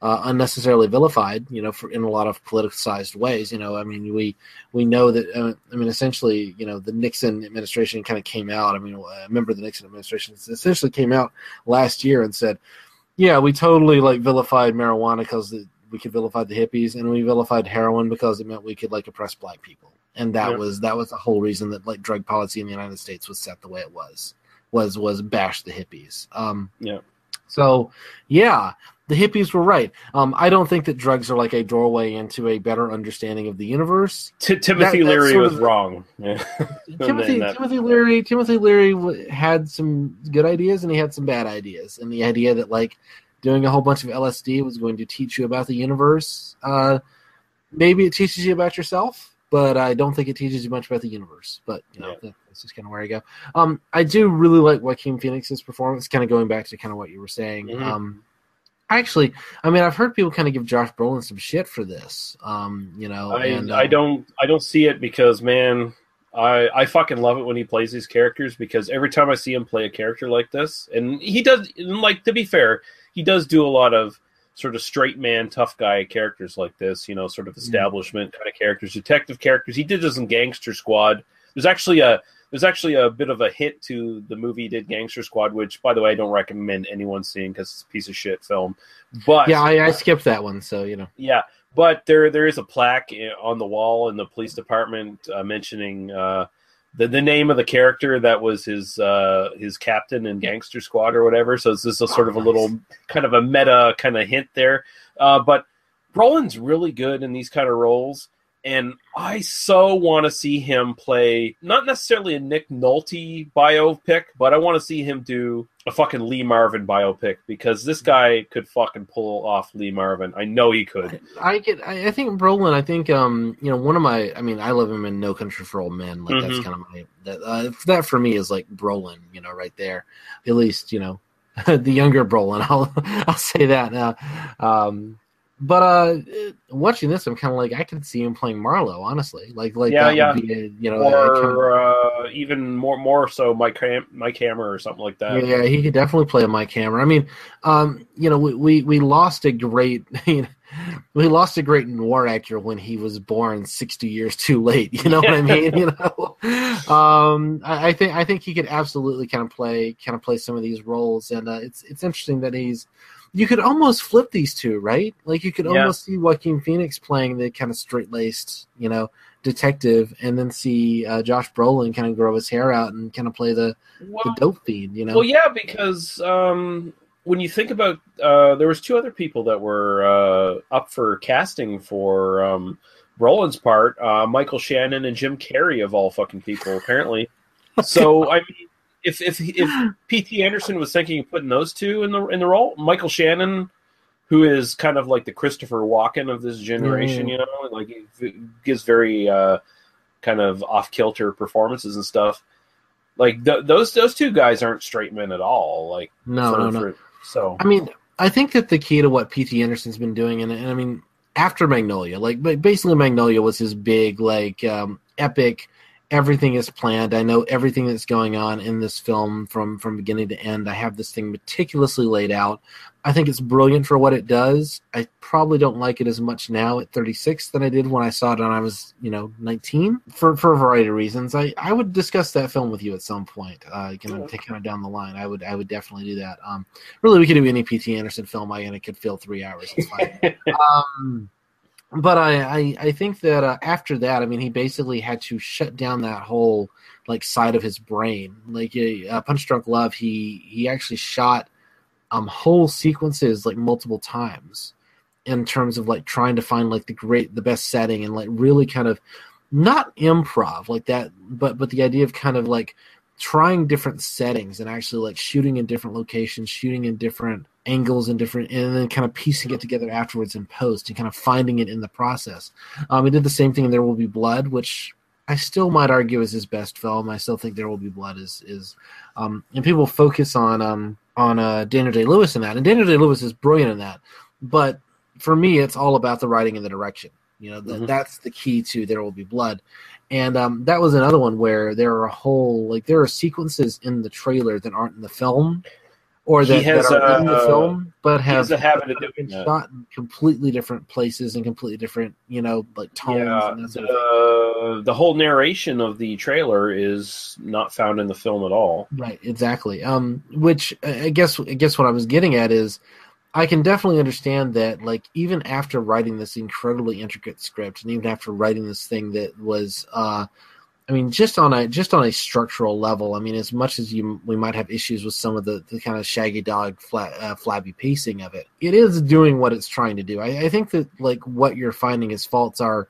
uh, unnecessarily vilified. You know for in a lot of politicized ways. You know I mean we we know that uh, I mean essentially you know the Nixon administration kind of came out. I mean a member of the Nixon administration essentially came out last year and said, yeah, we totally like vilified marijuana because we could vilify the hippies, and we vilified heroin because it meant we could like oppress black people, and that Yeah. was that was the whole reason that like drug policy in the United States was set the way it was was was bash the hippies. Um, Yeah. so yeah, the hippies were right. Um, I don't think that drugs are like a doorway into a better understanding of the universe. T- Timothy That- Leary was of- wrong. Yeah. Timothy, Timothy Leary, Timothy Leary w- had some good ideas and he had some bad ideas, and the idea that like doing a whole bunch of LSD was going to teach you about the universe. Uh, maybe it teaches you about yourself, but I don't think it teaches you much about the universe. But you know, that- that's just kind of where I go. Um, I do really like Joaquin Phoenix's performance. Kind of going back to kind of what you were saying. Mhm. Um, actually, I mean, I've heard people kind of give Josh Brolin some shit for this. Um, you know, I, and I um, don't I don't see it because man, I I fucking love it when he plays these characters because every time I see him play a character like this, and he does and, like to be fair, he does do a lot of sort of straight man, tough guy characters like this, you know, sort of establishment kind of characters, detective characters. He did this in Gangster Squad. There's actually a there's actually a bit of a hit to the movie he did Gangster Squad, which by the way I don't recommend anyone seeing because it's a piece of shit film. But Yeah, I, I skipped that one, so you know. yeah, but there there is a plaque on the wall in the police department uh, mentioning uh, the the name of the character that was his uh, his captain in Gangster Squad or whatever. So this is a sort of a little kind of a meta kind of hint there. Uh, but Brolin's really good in these kind of roles. And I so want to see him play not necessarily a Nick Nolte biopic, but I want to see him do a fucking Lee Marvin biopic because this guy could fucking pull off Lee Marvin. I know he could. I get. I, I think Brolin. I think um, you know, one of my. I mean, I love him in No Country for Old Men. Like that's Mhm. kind of my. That uh, that for me is like Brolin. You know, right there. At least you know, the younger Brolin. I'll I'll say that now. Um, but uh, watching this, I'm kind of like I could see him playing Marlowe. Honestly, like like Yeah, that yeah. would be a, you know, a kind of- or uh, even more more so Mike Ham- Mike Hammer or something like that. Yeah, he could definitely play a Mike Hammer. I mean, um, you know, we, we we lost a great, you know, we lost a great noir actor when he was born sixty years too late. You know what I mean? You know, um, I, I think I think he could absolutely kind of play kind of play some of these roles, and uh, it's it's interesting that he's. You could almost flip these two, right? Like you could Yeah. almost see Joaquin Phoenix playing the kind of straight laced, you know, detective, and then see uh, Josh Brolin kind of grow his hair out and kind of play the the dope fiend. You know, Well, yeah, because um, when you think about, uh, there was two other people that were uh, up for casting for um, Brolin's part, uh, Michael Shannon and Jim Carrey of all fucking people, apparently. So I mean, if if if P.T. Anderson was thinking of putting those two in the in the role, Michael Shannon. Who is kind of like the Christopher Walken of this generation, Mm. you know? Like he gives very uh, kind of off kilter performances and stuff. Like th- those those two guys aren't straight men at all. Like No, for- no, no. for- so I mean, I think that the key to what P.T. Anderson's been doing, and, and I mean, after Magnolia, like ba- basically Magnolia was his big, like, um, epic. Everything is planned. I know everything that's going on in this film from from beginning to end. I have this thing meticulously laid out. I think it's brilliant for what it does. I probably don't like it as much now at 36 than I did when I saw it when I was, you know, 19 for for a variety of reasons. I I would discuss that film with you at some point. Uh, you know, kind of down the line. I would I would definitely do that. Um, really, we could do any P.T. Anderson film. I and it could fill three hours. It's fine. um, but I, I I think that uh, after that, I mean, he basically had to shut down that whole like side of his brain. Like uh, Punch Drunk Love, he he actually shot um whole sequences like multiple times in terms of like trying to find like the great the best setting and like really kind of not improv like that, but but the idea of kind of like trying different settings and actually like shooting in different locations, shooting in different angles and different, and then kind of piecing it together afterwards in post and kind of finding it in the process. Um, he did the same thing in There Will Be Blood, which I still might argue is his best film. I still think There Will Be Blood is is, um, and people focus on um on uh, Daniel Day Lewis in that, and Daniel Day Lewis is brilliant in that. But for me, it's all about the writing and the direction. You know, th- Mhm. that's the key to There Will Be Blood. And um, that was another one where there are a whole like there are sequences in the trailer that aren't in the film, or that, has, that are in the uh, film but have a habit of doing been shot in completely different places and completely different you know like tones. Yeah, and that sort of thing. the, the whole narration of the trailer is not found in the film at all. Right, exactly. Um, which I guess I guess what I was getting at is, I can definitely understand that. Like even after writing this incredibly intricate script, and even after writing this thing that was, uh, I mean, just on a just on a structural level. I mean, as much as you we might have issues with some of the, the kind of shaggy dog flat, uh, flabby pacing of it, it is doing what it's trying to do. I, I think that like what you're finding as faults are.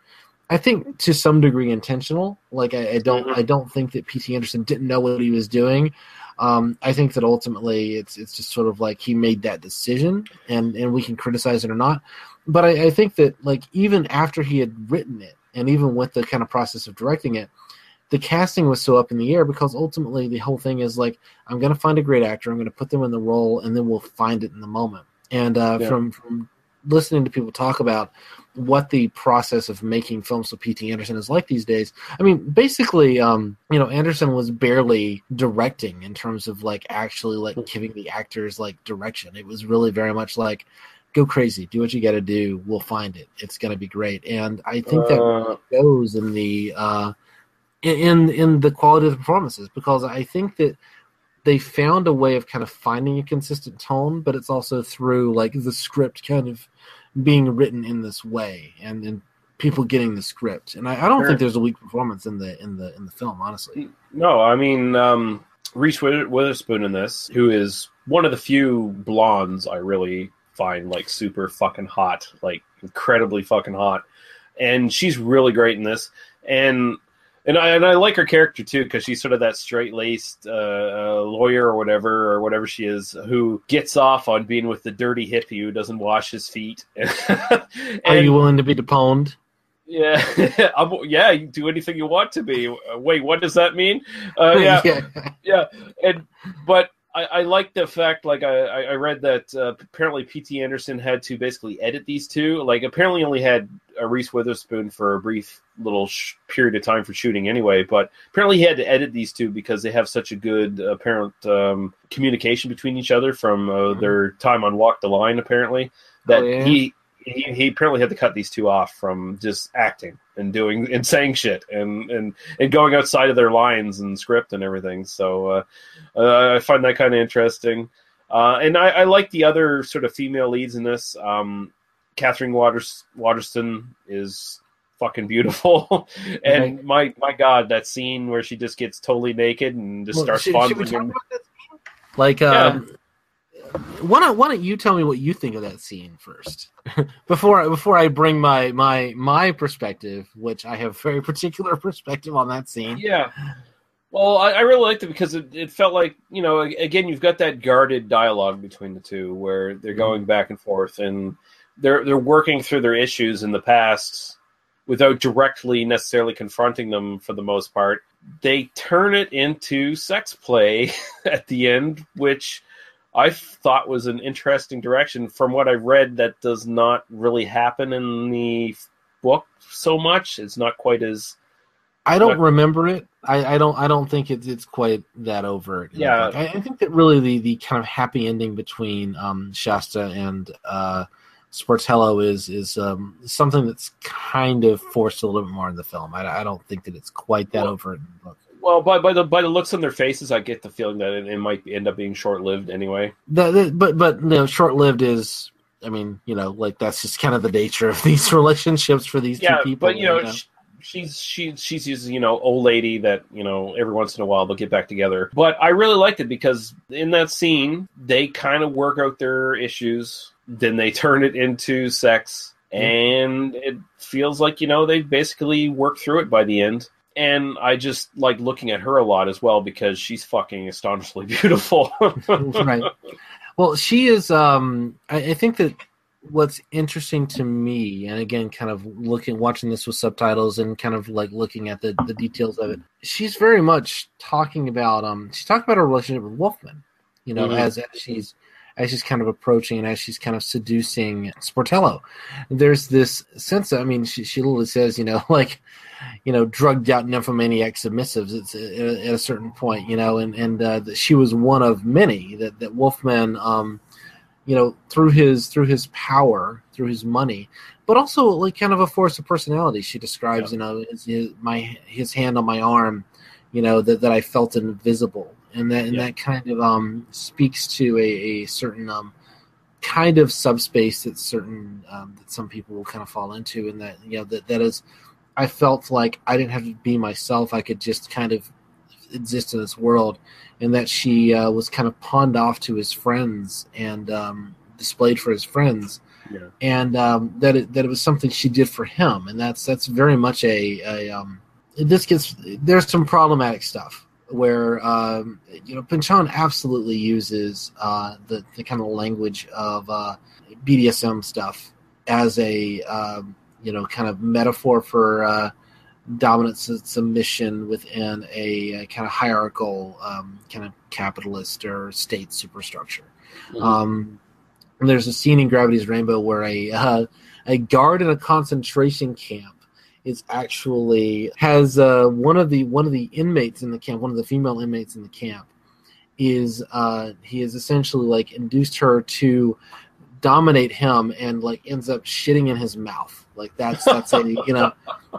I think to some degree intentional. Like I, I don't, I don't think that P.T. Anderson didn't know what he was doing. Um, I think that ultimately it's it's just sort of like he made that decision, and and we can criticize it or not. But I, I think that like even after he had written it, and even with the kind of process of directing it, the casting was so up in the air because ultimately the whole thing is like I'm going to find a great actor, I'm going to put them in the role, and then we'll find it in the moment. And uh, Yeah. from from listening to people talk about what the process of making films with P.T. Anderson is like these days. I mean, basically, um, you know, Anderson was barely directing in terms of like actually like giving the actors like direction. It was really very much like, go crazy, do what you got to do. We'll find it. It's going to be great. And I think that Uh, goes in the uh, in in the quality of the performances because I think that they found a way of kind of finding a consistent tone, but it's also through like the script kind of being written in this way and and people getting the script. And I, I don't Sure. think there's a weak performance in the in the in the film, honestly. No, I mean um, Reese Witherspoon in this, who is one of the few blondes I really find like super fucking hot, like incredibly fucking hot, and she's really great in this. And and I and I like her character too because she's sort of that straight laced uh, uh, lawyer or whatever or whatever she is who gets off on being with the dirty hippie who doesn't wash his feet. Are you willing to be deponed? Yeah, I'm, yeah. You do anything you want to be. Wait, what does that mean? Uh, yeah, Yeah. yeah. And but I, I like the fact. Like I, I read that uh, apparently P.T. Anderson had to basically edit these two. Like apparently only had uh, Reese Witherspoon for a brief little sh- period of time for shooting anyway. But apparently he had to edit these two because they have such a good apparent um, communication between each other from uh, their time on Walk the Line. Apparently that Oh, yeah? he he, he apparently had to cut these two off from just acting and doing and saying shit and and, and going outside of their lines and script and everything. So uh, uh, I find that kind of interesting. Uh, and I, I like the other sort of female leads in this. Um, Katherine Waters Waterston is fucking beautiful, and my my god, that scene where she just gets totally naked and just Well, starts should- should we fondling talk him. about that scene? Like, um, why don't why don't you tell me what you think of that scene first, before before I bring my my my perspective, which I have very particular perspective on that scene. Yeah. Well, I, I really liked it because it, it felt like you know again you've got that guarded dialogue between the two where they're mm-hmm. going back and forth and they're they're working through their issues in the past without directly necessarily confronting them for the most part. They turn it into sex play at the end, which I thought was an interesting direction. From what I read, that does not really happen in the book so much. It's not quite as I don't Not- remember it. I, I don't I don't think it's it's quite that overt. Yeah. I, I think that really the the kind of happy ending between um, Shasta and uh, Sportello is is um, something that's kind of forced a little bit more in the film. I, I don't think that it's quite that Well- overt in the book. Well, by, by the by the looks on their faces, I get the feeling that it, it might end up being short lived anyway. The, the, but but you know, short lived is I mean, you know, like that's just kind of the nature of these relationships for these yeah, two people. but you know, sh she's she she's you know old lady that you know every once in a while they'll get back together. But I really liked it because in that scene they kind of work out their issues, then they turn it into sex, mm-hmm. and it feels like you know they basically work through it by the end. And I just like looking at her a lot as well because she's fucking astonishingly beautiful. right. Well, she is. Um, I, I think that what's interesting to me, and again, kind of looking, watching this with subtitles, and kind of like looking at the the details of it, she's very much talking about. Um, she's talking about her relationship with Wolfmann. You know, Mhm. as, as she's as she's kind of approaching and as she's kind of seducing Sportello. There's this sense. Of, I mean, she she literally says, you know, like you know, drugged out nymphomaniac submissives. It's uh, at a certain point, you know, and and uh, that she was one of many that that Wolfmann, um, you know, through his through his power, through his money, but also like kind of a force of personality. She describes, you know, his, his, my his hand on my arm, you know, that that I felt invisible, and that and Yeah. that kind of um speaks to a, a certain um kind of subspace that certain um, that some people will kind of fall into, and that you know that that is, I felt like I didn't have to be myself. I could just kind of exist in this world, and that she uh, was kind of pawned off to his friends and um, displayed for his friends, Yeah. and um, that it, that it was something she did for him, and that's that's very much a, a um, this gets there's some problematic stuff where um, you know Pynchon absolutely uses uh, the the kind of language of uh, BDSM stuff as a um, you know kind of metaphor for uh, dominance and submission within a, uh kind of hierarchical um, kind of capitalist or state superstructure. Mhm. Um, there's a scene in Gravity's Rainbow where a uh, a guard in a concentration camp is actually has uh, one of the one of the inmates in the camp, one of the female inmates in the camp, is uh, he is essentially like induced her to dominate him and like ends up shitting in his mouth. Like that's that's a you know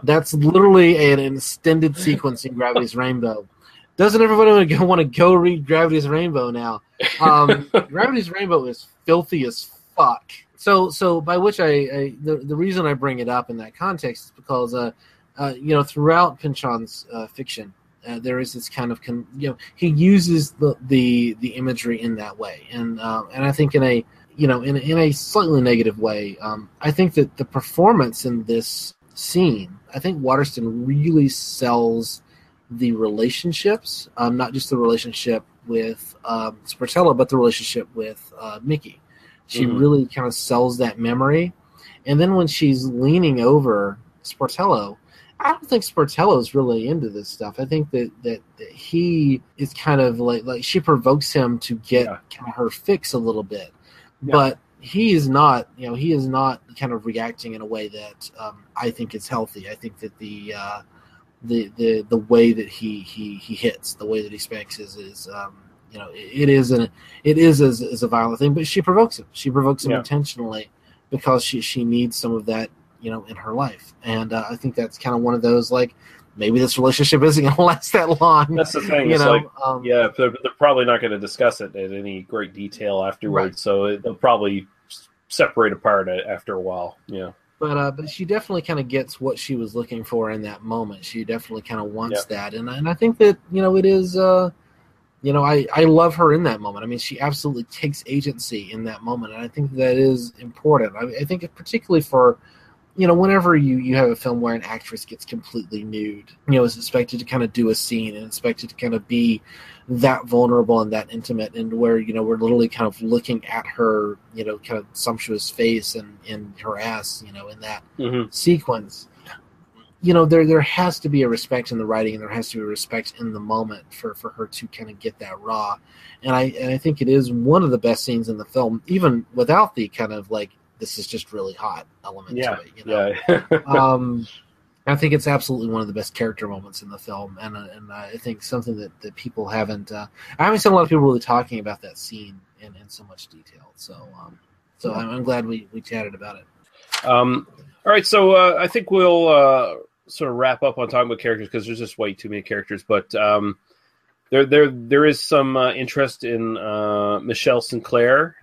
that's literally an extended sequence in Gravity's Rainbow. Doesn't everybody want to go, want to go read Gravity's Rainbow now? Um, Gravity's Rainbow is filthy as fuck. So, so by which I, I the, the reason I bring it up in that context is because, uh, uh, you know, throughout Pynchon's uh, fiction, uh, there is this kind of, con- you know, he uses the, the the imagery in that way, and uh, and I think in a you know in in a slightly negative way, um, I think that the performance in this scene, I think Waterston really sells the relationships, um, not just the relationship with um, but the relationship with uh, Mickey. She Mhm. really kind of sells that memory. And then when she's leaning over Sportello, I don't think Sportello's really into this stuff. I think that, that, that he is kind of like like she provokes him to get Yeah. kind of her fix a little bit, Yeah. but he is not. You know, he is not kind of reacting in a way that um, I think is healthy. I think that the uh, the the the way that he he he hits, the way that he spanks is is um, you know it, is an it is as, as a violent thing, but she provokes him. She provokes him Yeah. intentionally because she she needs some of that you know in her life, and uh, I think that's kind of one of those like maybe this relationship isn't going to last that long. That's the thing. You know, like, um, yeah, they're, they're probably not going to discuss it in any great detail afterwards. Right. So it, they'll probably separate apart after a while. Yeah. but uh, but she definitely kind of gets what she was looking for in that moment. She definitely kind of wants that, and and I think that you know it is. Uh, you know, I, I love her in that moment. I mean, she absolutely takes agency in that moment, and I think that is important. I, I think particularly for, you know, whenever you you have a film where an actress gets completely nude, you know, is expected to kind of do a scene and expected to kind of be that vulnerable and that intimate, and where you know we're literally kind of looking at her, you know, kind of sumptuous face and and her ass, you know, in that Mm-hmm. sequence you know there there has to be a respect in the writing and there has to be a respect in the moment for for her to kind of get that raw and i and i think it is one of the best scenes in the film even without the kind of like this is just really hot element Yeah. to it you know Yeah. um I think it's absolutely one of the best character moments in the film, and uh, and I think something that, that people haven't. Uh, I haven't seen a lot of people really talking about that scene in, in so much detail. So, um, so I'm, I'm glad we, we chatted about it. Um, all right, so uh, I think we'll uh, sort of wrap up on talking about characters because there's just way too many characters. But um, there, there, there is some uh, interest in uh, Michelle Sinclair,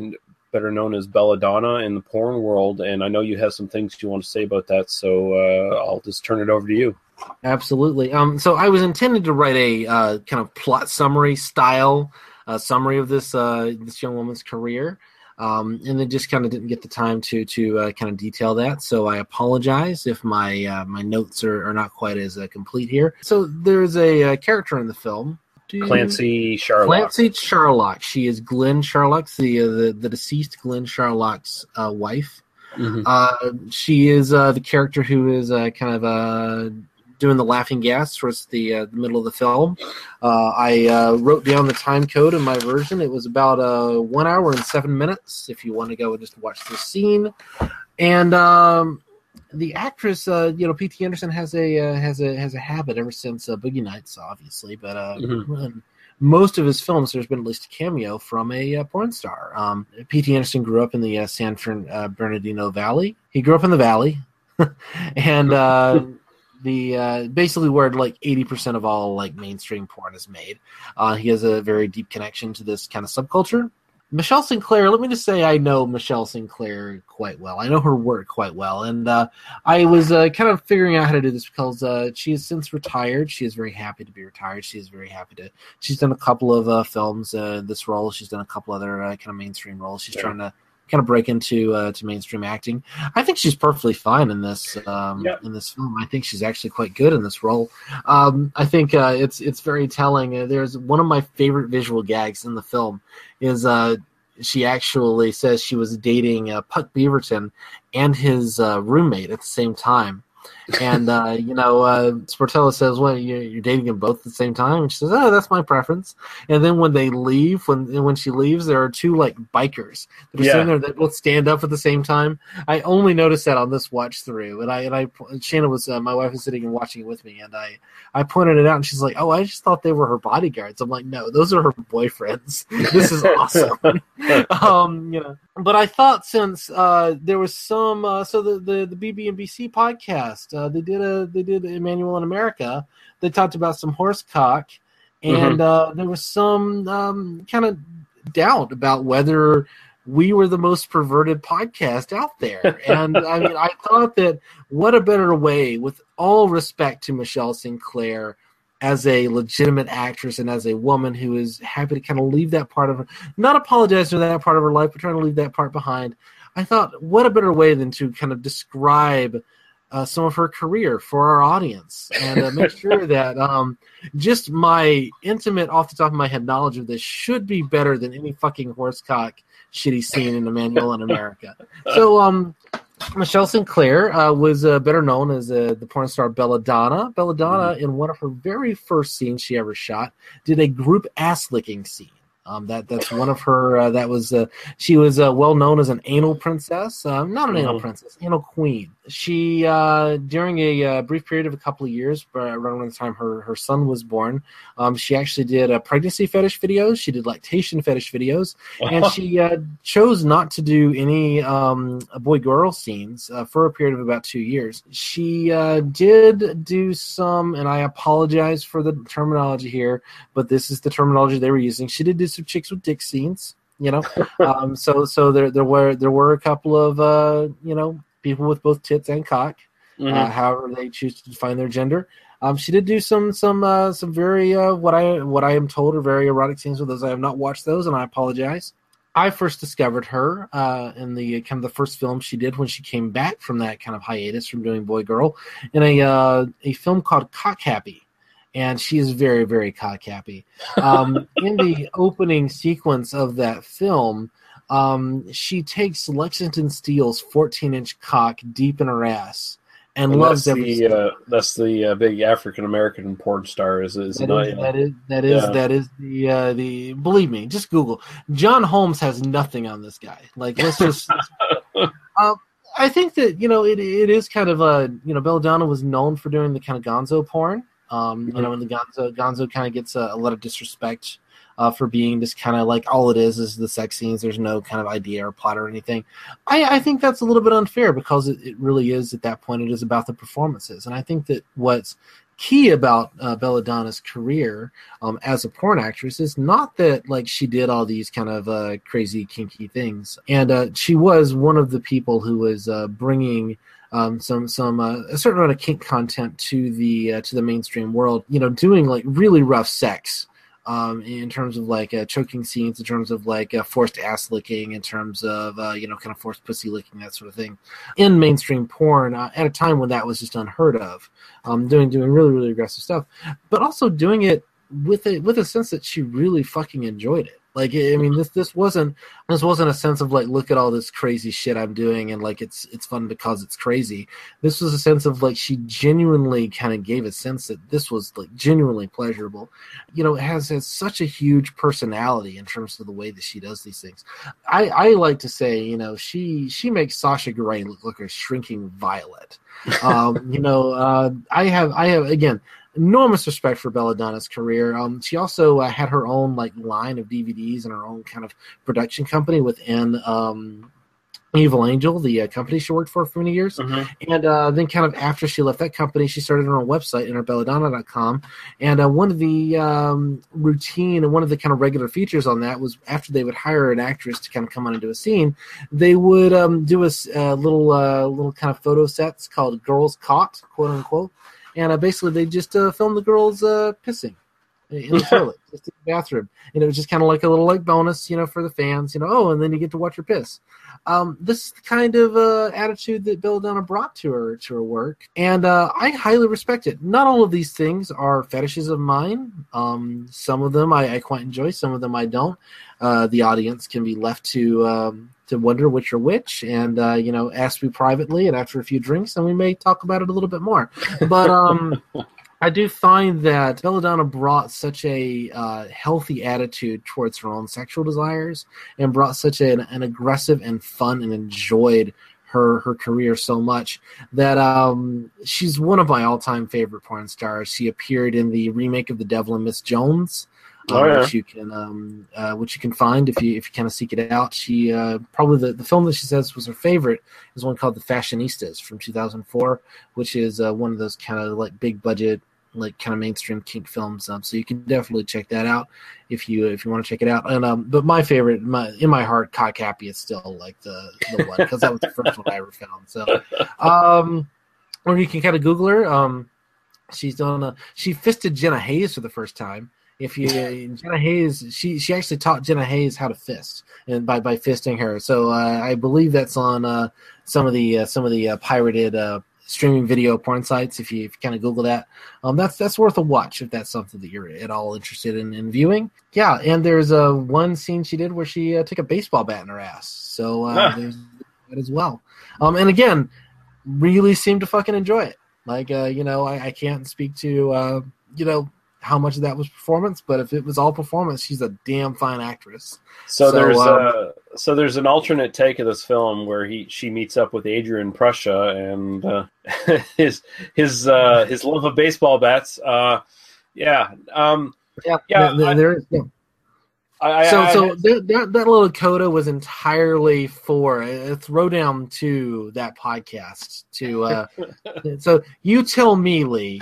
better known as Belladonna in the porn world, and I know you have some things you want to say about that. So uh, I'll just turn it over to you. Absolutely. Um, so I was intended to write a uh, kind of plot summary style uh, summary of this uh, this young woman's career, um, and then just kind of didn't get the time to to uh, kind of detail that. So I apologize if my uh, my notes are, are not quite as uh, complete here. So there's a, uh character in the film. Clancy Charlotte. Clancy Charlock. She is Glenn Charlock's the uh, the, the deceased Glenn Charlock's uh, wife. Mhm. Uh, she is uh, the character who is uh, kind of uh, doing the laughing gas towards the, uh, the middle of the film. Uh, I uh, wrote down the time code in my version. It was about uh, one hour and seven minutes. If you want to go and just watch the scene, and um, the actress, uh, you know, P.T. Anderson has a uh, has a has a habit ever since uh, Boogie Nights, obviously, but uh, Mhm. most of his films, there's been at least a cameo from a uh, porn star. Um, P.T. Anderson grew up in the uh, San Fern, uh, Bernardino Valley. He grew up in the valley, and uh, the uh, basically where like 80% of all like mainstream porn is made. Uh, he has a very deep connection to this kind of subculture. Michelle Sinclair, let me just say I know Michelle Sinclair quite well. I know her work quite well. And uh, I was uh, kind of figuring out how to do this because uh, she has since retired. She is very happy to be retired. She is very happy to. She's done a couple of uh, films, uh, this role. She's done a couple other uh, kind of mainstream roles. She's Yeah. trying to kind of break into uh, to mainstream acting. I think she's perfectly fine in this um, Yeah. in this film. I think she's actually quite good in this role. Um, I think uh, it's it's very telling. Uh, there's one of my favorite visual gags in the film is uh, she actually says she was dating uh, Puck Beaverton and his uh, roommate at the same time. And uh, you know, uh, Sportello says, "Well, you're, you're dating them both at the same time." And she says, "Oh, that's my preference." And then when they leave, when when she leaves, there are two like bikers that are Yeah. sitting there that both stand up at the same time. I only noticed that on this watch through, and I and I Shanna was uh, my wife was sitting and watching it with me, and I I pointed it out, and she's like, "Oh, I just thought they were her bodyguards." I'm like, "No, those are her boyfriends. This is awesome." um, you know, but I thought since uh, there was some, uh, so the the the BB and BC podcast, uh, they did a they did Emanuelle in America. They talked about some horse cock, and uh, there was some um, kind of doubt about whether we were the most perverted podcast out there. And I mean, I thought that what a better way, with all respect to Michelle Sinclair as a legitimate actress and as a woman who is happy to kind of leave that part of her, not apologize for that part of her life, but trying to leave that part behind. I thought, what a better way than to kind of describe uh, some of her career for our audience and uh, make sure that um, just my intimate, off the top of my head knowledge of this should be better than any fucking horsecock shitty scene in Emanuelle in America. So, um, Michelle Sinclair uh, was uh, better known as uh, the porn star Belladonna. Belladonna, in one of her very first scenes she ever shot, did a group ass licking scene. Um, that that's one of her. Uh, that was uh, she was uh, well known as an anal princess. Um, not an anal Mhm. princess, anal queen. She uh, during a uh, brief period of a couple of years, uh, around the time her her son was born, um, she actually did a pregnancy fetish videos. She did lactation fetish videos, and she uh, chose not to do any um, boy girl scenes uh, for a period of about two years. She uh, did do some, and I apologize for the terminology here, but this is the terminology they were using. She did do some chicks with dick scenes, you know. um, so so there there were there were a couple of uh, you know people with both tits and cock, uh, Mhm. however they choose to define their gender. Um, she did do some some uh, some very uh, what I what I am told are very erotic scenes with those. I have not watched those, and I apologize. I first discovered her uh, in the kind of the first film she did when she came back from that kind of hiatus from doing Boy Girl in a uh, a film called Cock Happy, and she is very very cock happy. Um, in the opening sequence of that film, um, she takes Lexington Steele's 14 inch cock deep in her ass and, And loves that's every the uh, that's the uh, big African American porn star. Is is that is, that is that is Yeah. that is the uh, the believe me, just Google. John Holmes has nothing on this guy. Like let's just. uh, I think that you know it it is kind of a you know Belladonna was known for doing the kind of Gonzo porn. Um, you know, and the Gonzo Gonzo kind of gets a, a lot of disrespect uh, for being just kind of like all it is is the sex scenes. There's no kind of idea or plot or anything. I, I think that's a little bit unfair because it, it really is at that point. It is about the performances, and I think that what's key about uh, Belladonna's career um, as a porn actress is not that like she did all these kind of uh, crazy kinky things, and uh, she was one of the people who was uh, bringing um, some some uh, a certain amount of kink content to the uh, to the mainstream world. You know, doing like really rough sex. Um, in terms of like uh, choking scenes, in terms of like uh, forced ass licking, in terms of uh, you know kind of forced pussy licking, that sort of thing, in mainstream porn uh, at a time when that was just unheard of. Um, doing doing really really aggressive stuff, but also doing it with a with a sense that she really fucking enjoyed it. Like I mean, this this wasn't this wasn't a sense of like look at all this crazy shit I'm doing and like it's it's fun because it's crazy. This was a sense of like she genuinely kind of gave a sense that this was like genuinely pleasurable. You know, it has has such a huge personality in terms of the way that she does these things. I I like to say you know she she makes Sasha Grey look like a shrinking violet. Um, you know, uh, I have I have again enormous respect for Belladonna's career. Um, she also uh, had her own like line of DVDs and her own kind of production company within um, Evil Angel, the uh, company she worked for for many years. Mm-hmm. And uh, then, kind of after she left that company, she started her own website, enterbelladonna.com. And uh, one of the um, routine and one of the kind of regular features on that was after they would hire an actress to kind of come on and do a scene, they would um, do a uh, little uh, little kind of photo sets called "Girls Caught," quote unquote. And uh, basically, they just uh, filmed the girls uh, pissing in the toilet, just in the bathroom, and it was just kind of like a little like bonus, you know, for the fans, you know. Oh, and then you get to watch her piss. Um, this is the kind of uh, attitude that Belladonna brought to her to her work, and uh, I highly respect it. Not all of these things are fetishes of mine. Um, some of them I, I quite enjoy, some of them I don't. Uh, the audience can be left to um, to wonder which are which, and uh, you know, ask me privately, and after a few drinks, and we may talk about it a little bit more. But um, I do find that Belladonna brought such a uh, healthy attitude towards her own sexual desires, and brought such an, an aggressive and fun and enjoyed her her career so much that um, she's one of my all time favorite porn stars. She appeared in the remake of The Devil and Miss Jones. Oh, um, yeah. which you can um, uh, which you can find if you if you kind of seek it out. She uh, probably the, the film that she says was her favorite is one called The Fashionistas from 2004, which is uh, one of those kind of like big budget like kind of mainstream kink films. Um, so you can definitely check that out if you if you want to check it out. And um, but my favorite, my in my heart, Cock Happy is still like the the one because that was the first one I ever found. So, um, or you can kind of Google her. Um, she's done a, she fisted Jenna Haze for the first time. If you Jenna Haze, she she actually taught Jenna Haze how to fist and by by fisting her. So uh, I believe that's on uh, some of the uh, some of the uh, pirated uh, streaming video porn sites. If you, if you kind of Google that, um, that's that's worth a watch if that's something that you're at all interested in, in viewing. Yeah, and there's uh, one scene she did where she uh, took a baseball bat in her ass. So uh, Ah. there's that as well. Um, and again, really seemed to fucking enjoy it. Like uh, you know, I, I can't speak to uh, you know how much of that was performance, but if it was all performance, she's a damn fine actress. So, So, there's um, uh, so there's an alternate take of this film where he she meets up with Adrian Prussia and uh, his his uh, his love of baseball bats. Uh, yeah, um, Yeah, Yeah, there- I- there is. Yeah. I, so I- so that, that that little coda was entirely for a throwdown to that podcast to uh so you tell me lee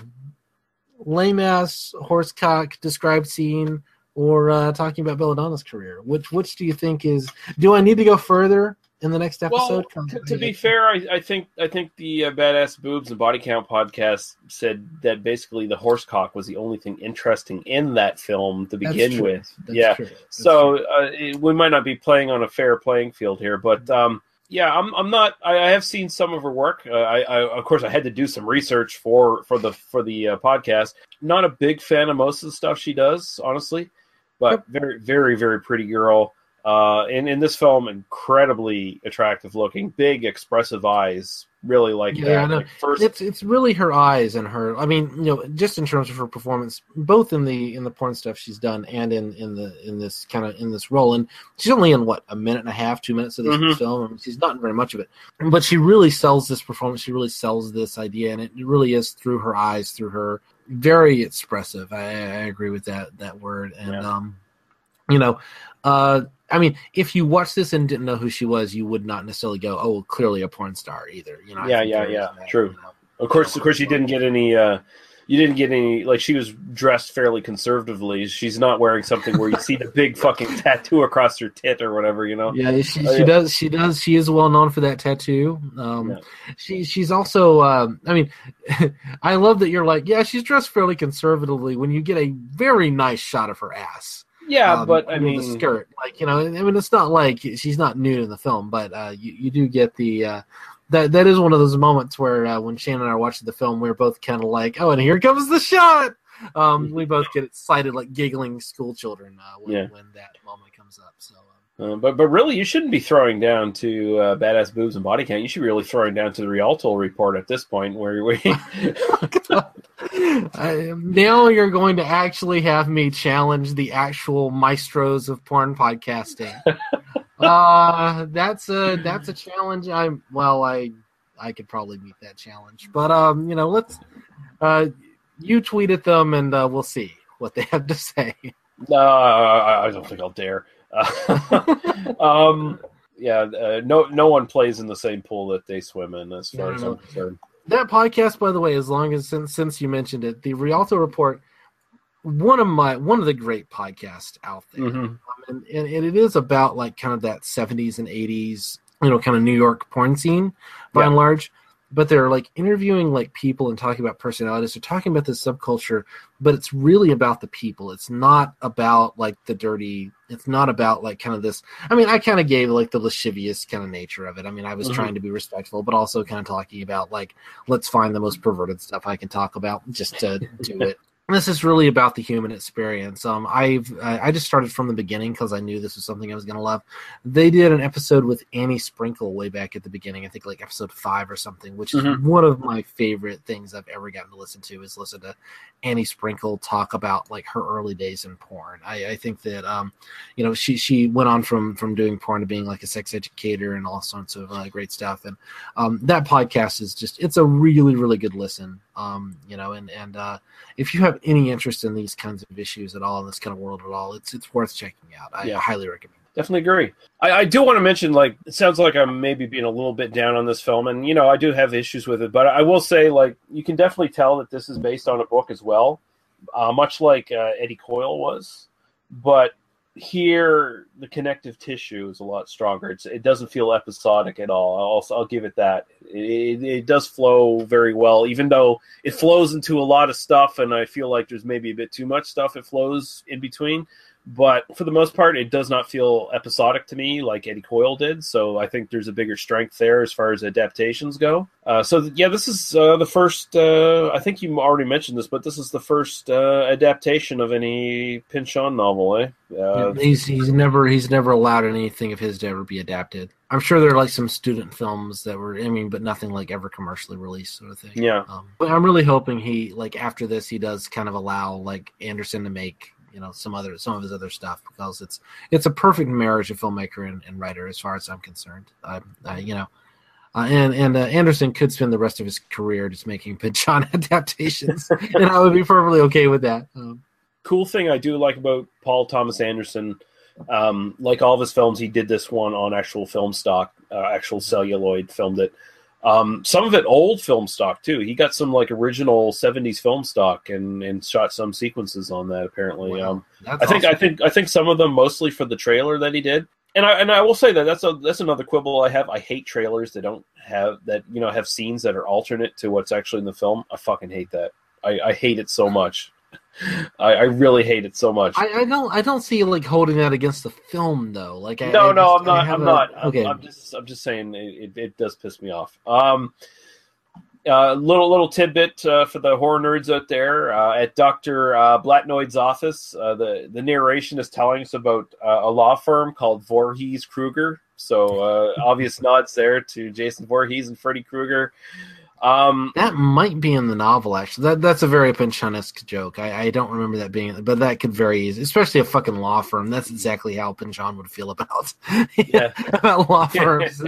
lame ass horsecock described scene or uh talking about belladonna's career. Which which do you think is do i need to go further in the next well, episode? to, to be fair, I, I think I think the uh, badass boobs and body count podcast said that basically the horsecock was the only thing interesting in that film to begin with. That's yeah, so uh, it- we might not be playing on a fair playing field here, but um, yeah, I'm I'm not. I, I have seen some of her work. Uh, I, I of course I had to do some research for for the for the uh, podcast. Not a big fan of most of the stuff she does, honestly, but very very very pretty girl. Uh, and in this film, incredibly attractive looking, big expressive eyes. Really like Yeah, that. Know. Like, first, It's it's really her eyes and her. I mean, you know, just in terms of her performance, both in the in the porn stuff she's done and in in the in this kind of in this role. And she's only in what a minute and a half, two minutes of this Mhm. film. I mean, she's not in very much of it, but she really sells this performance. She really sells this idea, and it really is through her eyes, through her very expressive. I, I agree with that that word, and Yeah. um, you know, uh, I mean, if you watched this and didn't know who she was, you would not necessarily go, "Oh, clearly a porn star." Either, you know. Yeah, yeah, yeah. that, True. you know. Of course, of course, you didn't get any. Uh, you didn't get any. Like she was dressed fairly conservatively. She's not wearing something where you see the big fucking tattoo across her tit or whatever. You know. Yeah, she, Oh, she yeah. does. She does. She is well known for that tattoo. Um, Yeah. She she's also. Um, I mean, I love that you're like, yeah, she's dressed fairly conservatively. When you get a very nice shot of her ass. Yeah, um, but I mean, the skirt, like you know, I mean, it's not like she's not nude in the film, but uh, you you do get the. Uh, that, that is one of those moments where uh, when Shannon and I watched the film, we were both kind of like, "Oh, and here comes the shot." Um, we both get excited, like giggling school children uh, when, Yeah. when that moment comes up. So, Uh, but but really, you shouldn't be throwing down to uh, badass boobs and body count. You should be really throwing down to the Rialto report at this point, where we. I, now you're going to actually have me challenge the actual maestros of porn podcasting. uh, that's a that's a challenge. I'm well, I I could probably meet that challenge, but um, you know, let's uh, you tweet at them and uh, we'll see what they have to say. No, I I don't think I'll dare. Uh, um, yeah, uh, no, no one plays in the same pool that they swim in, as far No, as no, I'm concerned. That podcast, by the way, as long as since since you mentioned it, the Rialto Report, one of my one of the great podcasts out there. Mhm. Um, and, and, and it is about like kind of that 70s and 80s you know kind of new york porn scene by Yeah. and large but they're like interviewing like people and talking about personalities. They're talking about this subculture but it's really about the people. It's not about like the dirty it's not about like kind of this i mean i kind of gave like the lascivious kind of nature of it. I mean i was Mhm. trying to be respectful but also kind of talking about like let's find the most perverted stuff i can talk about just to do it this is really about the human experience. Um, I've I just started from the beginning because I knew this was something I was going to love. They did an episode with Annie Sprinkle way back at the beginning. I think like episode five or something, which is Mhm. one of my favorite things I've ever gotten to listen to. Is listen to Annie Sprinkle talk about like her early days in porn. I, I think that um, you know she she went on from from doing porn to being like a sex educator and all sorts of uh, great stuff. And um, that podcast is just it's a really really good listen. Um, you know, and and uh, if you have any interest in these kinds of issues at all in this kind of world at all, it's it's worth checking out. I Yeah. highly recommend. Definitely agree. I, I do want to mention, like, it sounds like I'm maybe being a little bit down on this film, and you know, I do have issues with it, but I will say, like, you can definitely tell that this is based on a book as well, uh, much like uh, Eddie Coyle was. But here, the connective tissue is a lot stronger. It's, it doesn't feel episodic at all. I'll, also, I'll give it that. It, it, it does flow very well, even though it flows into a lot of stuff, and I feel like there's maybe a bit too much stuff it flows in between but for the most part, it does not feel episodic to me like Eddie Coyle did. So I think there's a bigger strength there as far as adaptations go. Uh, so th- yeah, this is uh, the first. Uh, I think you already mentioned this, but this is the first uh, adaptation of any Pynchon novel, eh? Uh, he's he's never he's never allowed anything of his to ever be adapted. I'm sure there are like some student films that were, I mean, but nothing like ever commercially released sort of thing. yeah, Um, but I'm really hoping he like after this he does kind of allow like Anderson to make you know some other some of his other stuff because it's it's a perfect marriage of filmmaker and, and writer as far as I'm concerned. I, I you know. Uh, and and uh, Anderson could spend the rest of his career just making Pynchon adaptations, and I would be perfectly okay with that. Um, cool thing I do like about Paul Thomas Anderson, um, like all of his films, he did this one on actual film stock, uh, actual celluloid, filmed it. Um, some of it old film stock too. He got some like original '70s film stock and and shot some sequences on that. Apparently, Wow. um, I think awesome. I think I think some of them mostly for the trailer that he did. And I and I will say that that's a that's another quibble I have. I hate trailers that don't have that you know have scenes that are alternate to what's actually in the film. I fucking hate that. I, I hate it so much. I, I really hate it so much. I, I don't I don't see like holding that against the film though. Like I, no, no, just- I'm not. I'm a- not. I'm, okay, I'm just. I'm just saying it, it, it does piss me off. Um, uh, little little tidbit uh, for the horror nerds out there. Uh, at Doctor uh, Blatnoyd's office, uh, the the narration is telling us about uh, a law firm called Voorhees Krueger. So uh, obvious nods there to Jason Voorhees and Freddy Krueger. Um, that might be in the novel actually. That that's a very Pynchonesque joke. I, I don't remember that being, but that could very easy, especially a fucking law firm. That's exactly how Pynchon would feel about Yeah. about law firms.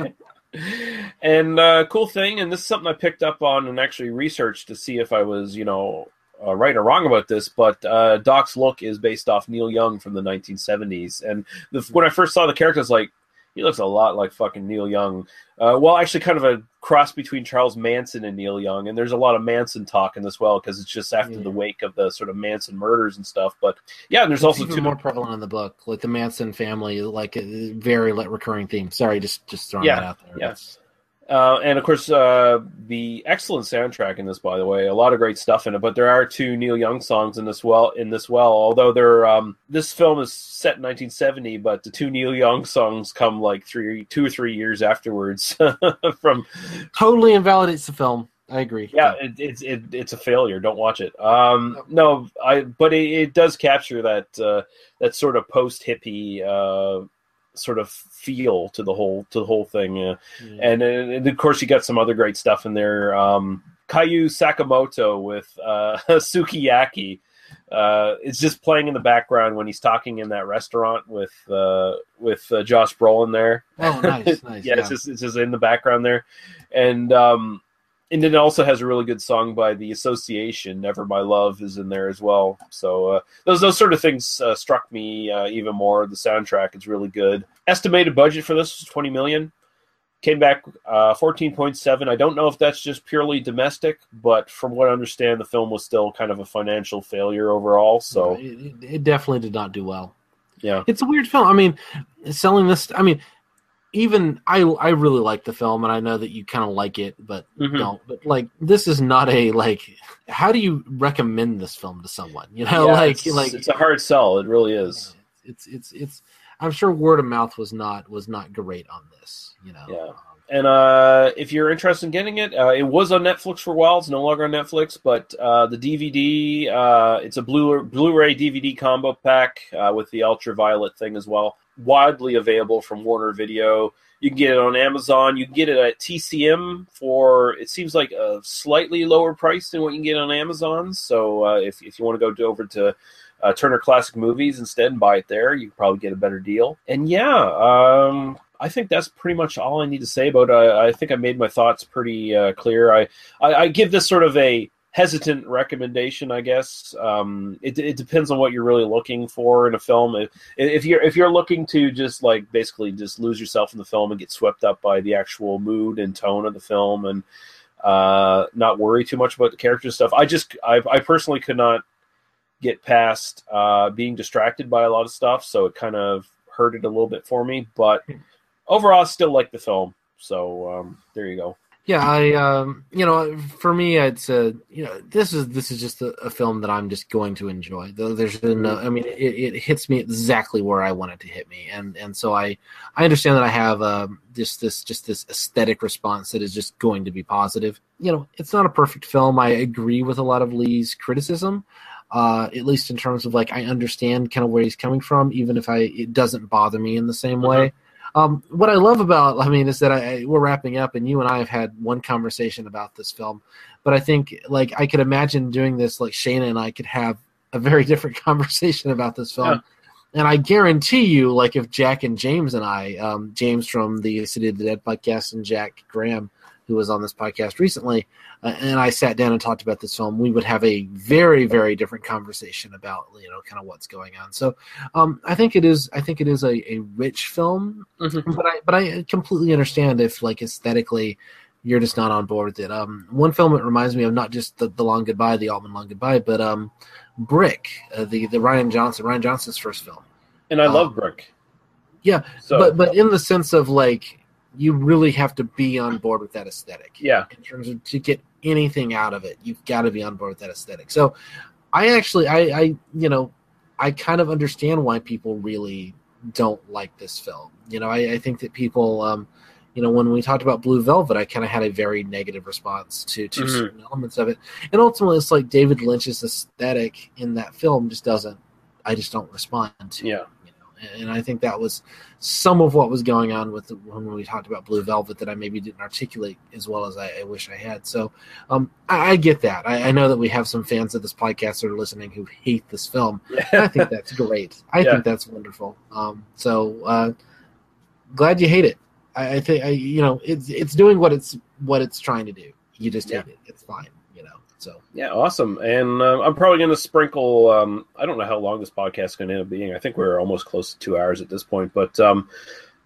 and uh, cool thing, and this is something I picked up on and actually researched to see if I was, you know, uh, right or wrong about this, but uh, Doc's look is based off Neil Young from the 1970s. And the, when I first saw the character, I was like, he looks a lot like fucking Neil Young. Uh, well, actually, kind of a cross between Charles Manson and Neil Young. And there's a lot of Manson talk in this well because it's just after Yeah. the wake of the sort of Manson murders and stuff. But yeah, and there's It's also even two more prevalent in the book, like the Manson family, like a very like, recurring theme. Sorry, just just throwing Yeah, that out there. yes. Uh, and of course, uh, the excellent soundtrack in this, by the way, a lot of great stuff in it. But there are two Neil Young songs in this well. In this well, although they're um, this film is set in 1970, but the two Neil Young songs come like three, two or three years afterwards. from Totally invalidates the film. I agree. yeah, it, it's it, it's a failure. Don't watch it. Um, no, I but it, it does capture that uh, that sort of post hippie uh, sort of feel to the whole to the whole thing. Uh, and, and of course, you got some other great stuff in there. Um, Kyu Sakamoto with uh, Sukiyaki. Uh, it's just playing in the background when he's talking in that restaurant with uh, with uh, Josh Brolin there. Oh, nice, nice. yeah, it's just it's just in the background there, and um, and then it also has a really good song by the Association. Never My Love is in there as well. So uh, those those sort of things uh, struck me uh, even more. The soundtrack is really good. Estimated budget for this was twenty million. Came back uh, fourteen point seven. I don't know if that's just purely domestic, but from what I understand, the film was still kind of a financial failure overall. So it, it- it definitely did not do well. yeah, It's a weird film. I mean, selling this. I mean, even I I really like the film, and I know that you kind of like it, but Mhm. don't. But like, this is not a like. How do you recommend this film to someone? You know, Yeah, like it's, like it's a hard sell. It really is. it's it's it's. I'm sure word of mouth was not was not great on this. You know. Yeah. And uh, if you're interested in getting it, uh, it was on Netflix for a while. It's no longer on Netflix, but uh, the DVD, uh, it's a Blu- Blu-ray DVD combo pack uh, with the ultraviolet thing as well. Widely available from Warner Video. You can get it on Amazon. You can get it at TCM for it seems like a slightly lower price than what you can get on Amazon. So uh, if if you want to go to, over to uh, Turner Classic Movies instead and buy it there, you can probably get a better deal. And yeah, um, I think that's pretty much all I need to say about it. I, I think I made my thoughts pretty uh, clear. I, I, I give this sort of a hesitant recommendation, I guess. Um, it, it depends on what you're really looking for in a film. If, if you're if you're looking to just like basically just lose yourself in the film and get swept up by the actual mood and tone of the film and uh, not worry too much about the character stuff, I just I, I personally could not get past uh, being distracted by a lot of stuff, so it kind of hurted a little bit for me. But overall, I still like the film. So um, there you go. Yeah, I um, you know, for me, it's a you know, this is this is just a, a film that I'm just going to enjoy. Though there's no, I mean, it, it hits me exactly where I want it to hit me, and and so I I understand that I have um, just this just this aesthetic response that is just going to be positive. You know, it's not a perfect film. I agree with a lot of Lee's criticism, uh, at least in terms of like I understand kind of where he's coming from, even if I it doesn't bother me in the same way. Um, what I love about, I mean, is that I, we're wrapping up, and you and I have had one conversation about this film, but I think like I could imagine doing this, like Shana and I could have a very different conversation about this film. And I guarantee you, like if Jack and James and I, um, James from the City of the Dead podcast, and Jack Graham, who was on this podcast recently, uh, and I sat down and talked about this film, we would have a very, very different conversation about you know kind of what's going on. So um, I think it is. I think it is a, a rich film, but I but I completely understand if like aesthetically you're just not on board with it. Um, one film it reminds me of not just the, the Long Goodbye, the Altman Long Goodbye, but um, Brick, uh, the the Rian Johnson, Rian Johnson's first film. And I love Um, Brick. Yeah, So- but but in the sense of like you really have to be on board with that aesthetic. Yeah. In terms of to get anything out of it, you've got to be on board with that aesthetic. So I actually I I you know I kind of understand why people really don't like this film. You know, I, I think that people um you know, when we talked about Blue Velvet, I kind of had a very negative response to to Mhm. certain elements of it, and ultimately, it's like David Lynch's aesthetic in that film just doesn't. I just don't respond to. Yeah. And I think that was some of what was going on with the, when we talked about Blue Velvet that I maybe didn't articulate as well as I, I wish I had. So um, I, I get that. I, I know that we have some fans of this podcast that are listening who hate this film. I think that's great. I Yeah. think that's wonderful. Um, so uh, glad you hate it. I, I think I, you know it's it's doing what it's what it's trying to do. You just hate it. It's fine. So Yeah, awesome. And uh, I'm probably going to sprinkle. Um, I don't know how long this podcast is going to end up being. I think we're almost close to two hours at this point, but um,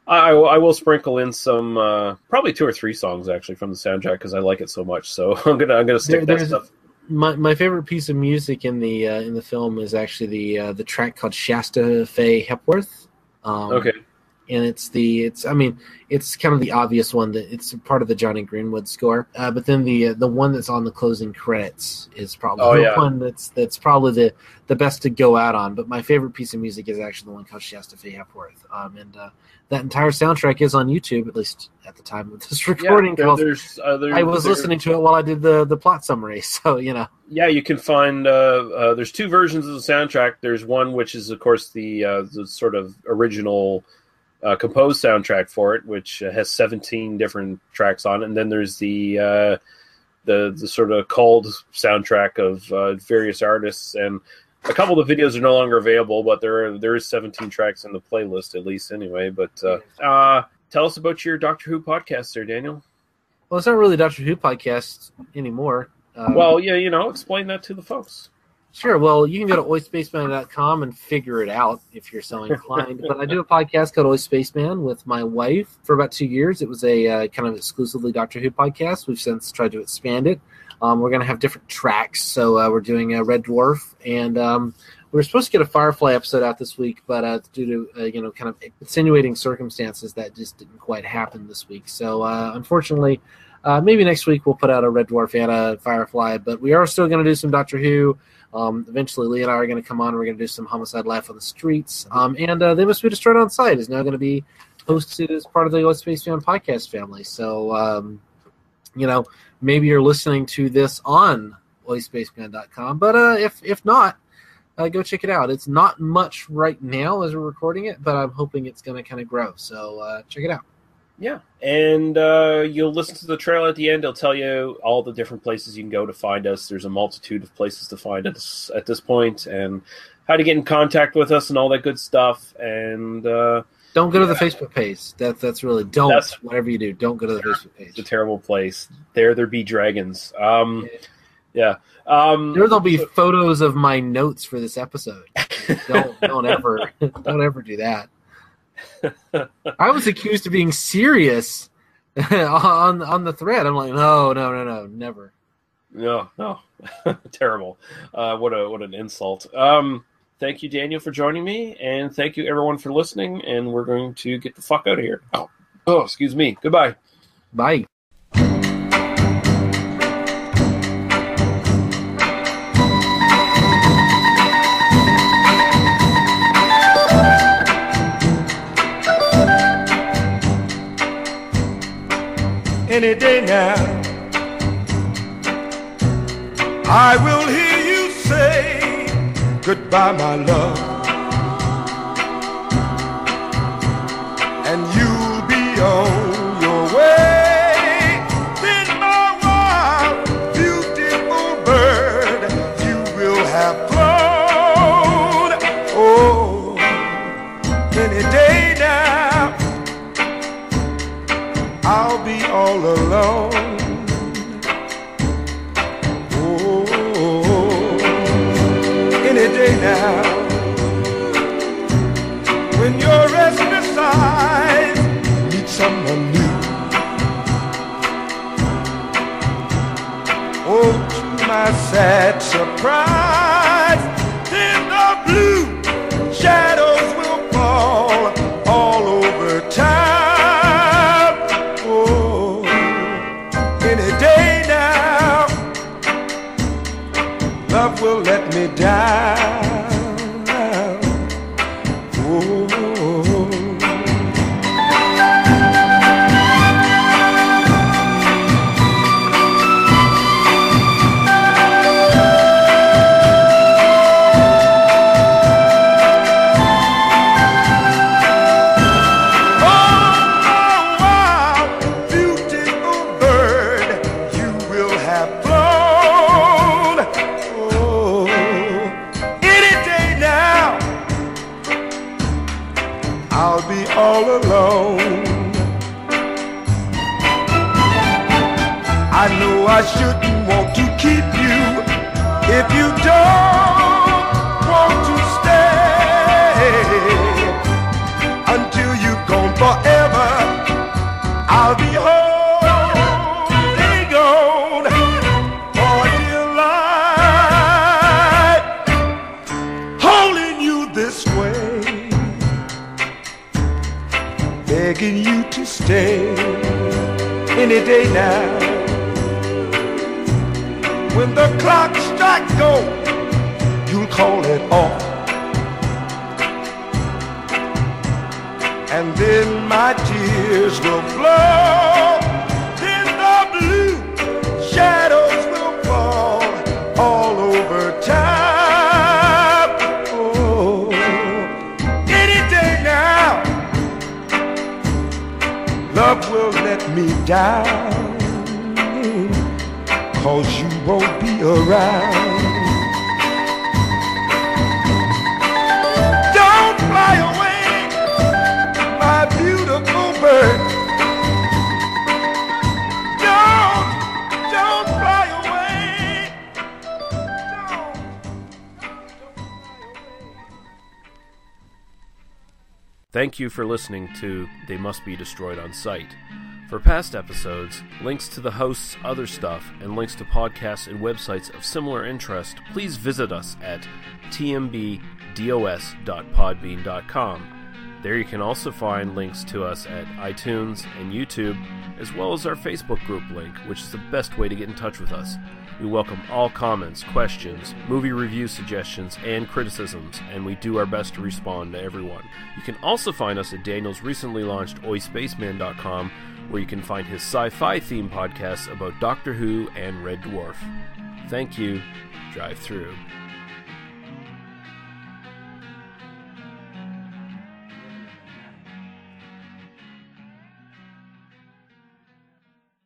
I, I will sprinkle in some, uh, probably two or three songs actually from the soundtrack because I like it so much. So I'm gonna I'm gonna stick There- that stuff. my my favorite piece of music in the uh, in the film is actually the uh, the track called Shasta Fay Hepworth. Um, Okay. And it's the it's I mean it's kind of the obvious one that it's part of the Jonny Greenwood score. Uh, but then the the one that's on the closing credits is probably Oh, the yeah. one that's that's probably the the best to go out on. But my favorite piece of music is actually the one called she Shasta Fay Hepworth. Um, and uh, that entire soundtrack is on YouTube, at least at the time of this recording. 'cause there's, uh, I was listening to it while I did the the plot summary, so you know. Yeah, you can find. Uh, uh, there's two versions of the soundtrack. There's one which is, of course, the uh, the sort of original uh, composed soundtrack for it, which has 17 different tracks on it, and then there's the uh, the the sort of called soundtrack of uh, various artists. And a couple of the videos are no longer available, but there are there is 17 tracks in the playlist at least anyway. But uh, uh, tell us about your Doctor Who podcast, there, Daniel. Well, it's not really Doctor Who podcast anymore. Um, well, yeah, you know, explain that to the folks. Sure. Well, you can go to oispaceman.com and figure it out if you're so inclined. but I do a podcast called Oi Spaceman with my wife for about two years. It was a uh, kind of exclusively Doctor Who podcast. We've since tried to expand it. Um, we're going to have different tracks. So uh, we're doing a Red Dwarf, and um, we were supposed to get a Firefly episode out this week, but uh, due to uh, you know kind of insinuating circumstances, that just didn't quite happen this week. So uh, unfortunately. Uh, maybe next week we'll put out a Red Dwarf and a Firefly, but we are still going to do some Doctor Who. Um, eventually, Lee and I are going to come on. We're going to do some Homicide Life on the Streets. Um, and uh, They Must Be Destroyed on Site is now going to be hosted as part of the Ghost Space Fan podcast family. So, um, you know, maybe you're listening to this on oispaceman.com, but uh, if if not, uh, go check it out. It's not much right now as we're recording it, but I'm hoping it's going to kind of grow. So uh, check it out. Yeah, and uh, you'll listen to the trailer at the end. It'll tell you all the different places you can go to find us. There's a multitude of places to find us at this point, and how to get in contact with us and all that good stuff. And uh, Don't go to the Facebook page. That that's really don't. That's- whatever you do, don't go to the Facebook page. it's a terrible place. There, there be dragons. Um, yeah. Um, There will be photos of my notes for this episode. don't don't ever don't ever do that. I was accused of being serious on on the thread. I'm like, no, no, no, no, never. No, no, terrible. Uh, what a what an insult. Um, thank you, Daniel, for joining me, and thank you everyone for listening. And we're going to get the fuck out of here. Oh, oh, excuse me. Goodbye. Bye. Any day now. I will hear you say goodbye, my love. All alone. Oh, oh, oh, any day now. For listening to They Must Be Destroyed on Site. For past episodes, links to the host's other stuff, and links to podcasts and websites of similar interest, please visit us at tmbdos.podbean.com. There you can also find links to us at iTunes and YouTube, as well as our Facebook group link, which is the best way to get in touch with us. We welcome all comments, questions, movie review suggestions, and criticisms, and we do our best to respond to everyone. You can also find us at Daniel's recently launched oispaceman.com, where you can find his sci fi themed podcasts about Doctor Who and Red Dwarf. Thank you. Drive through.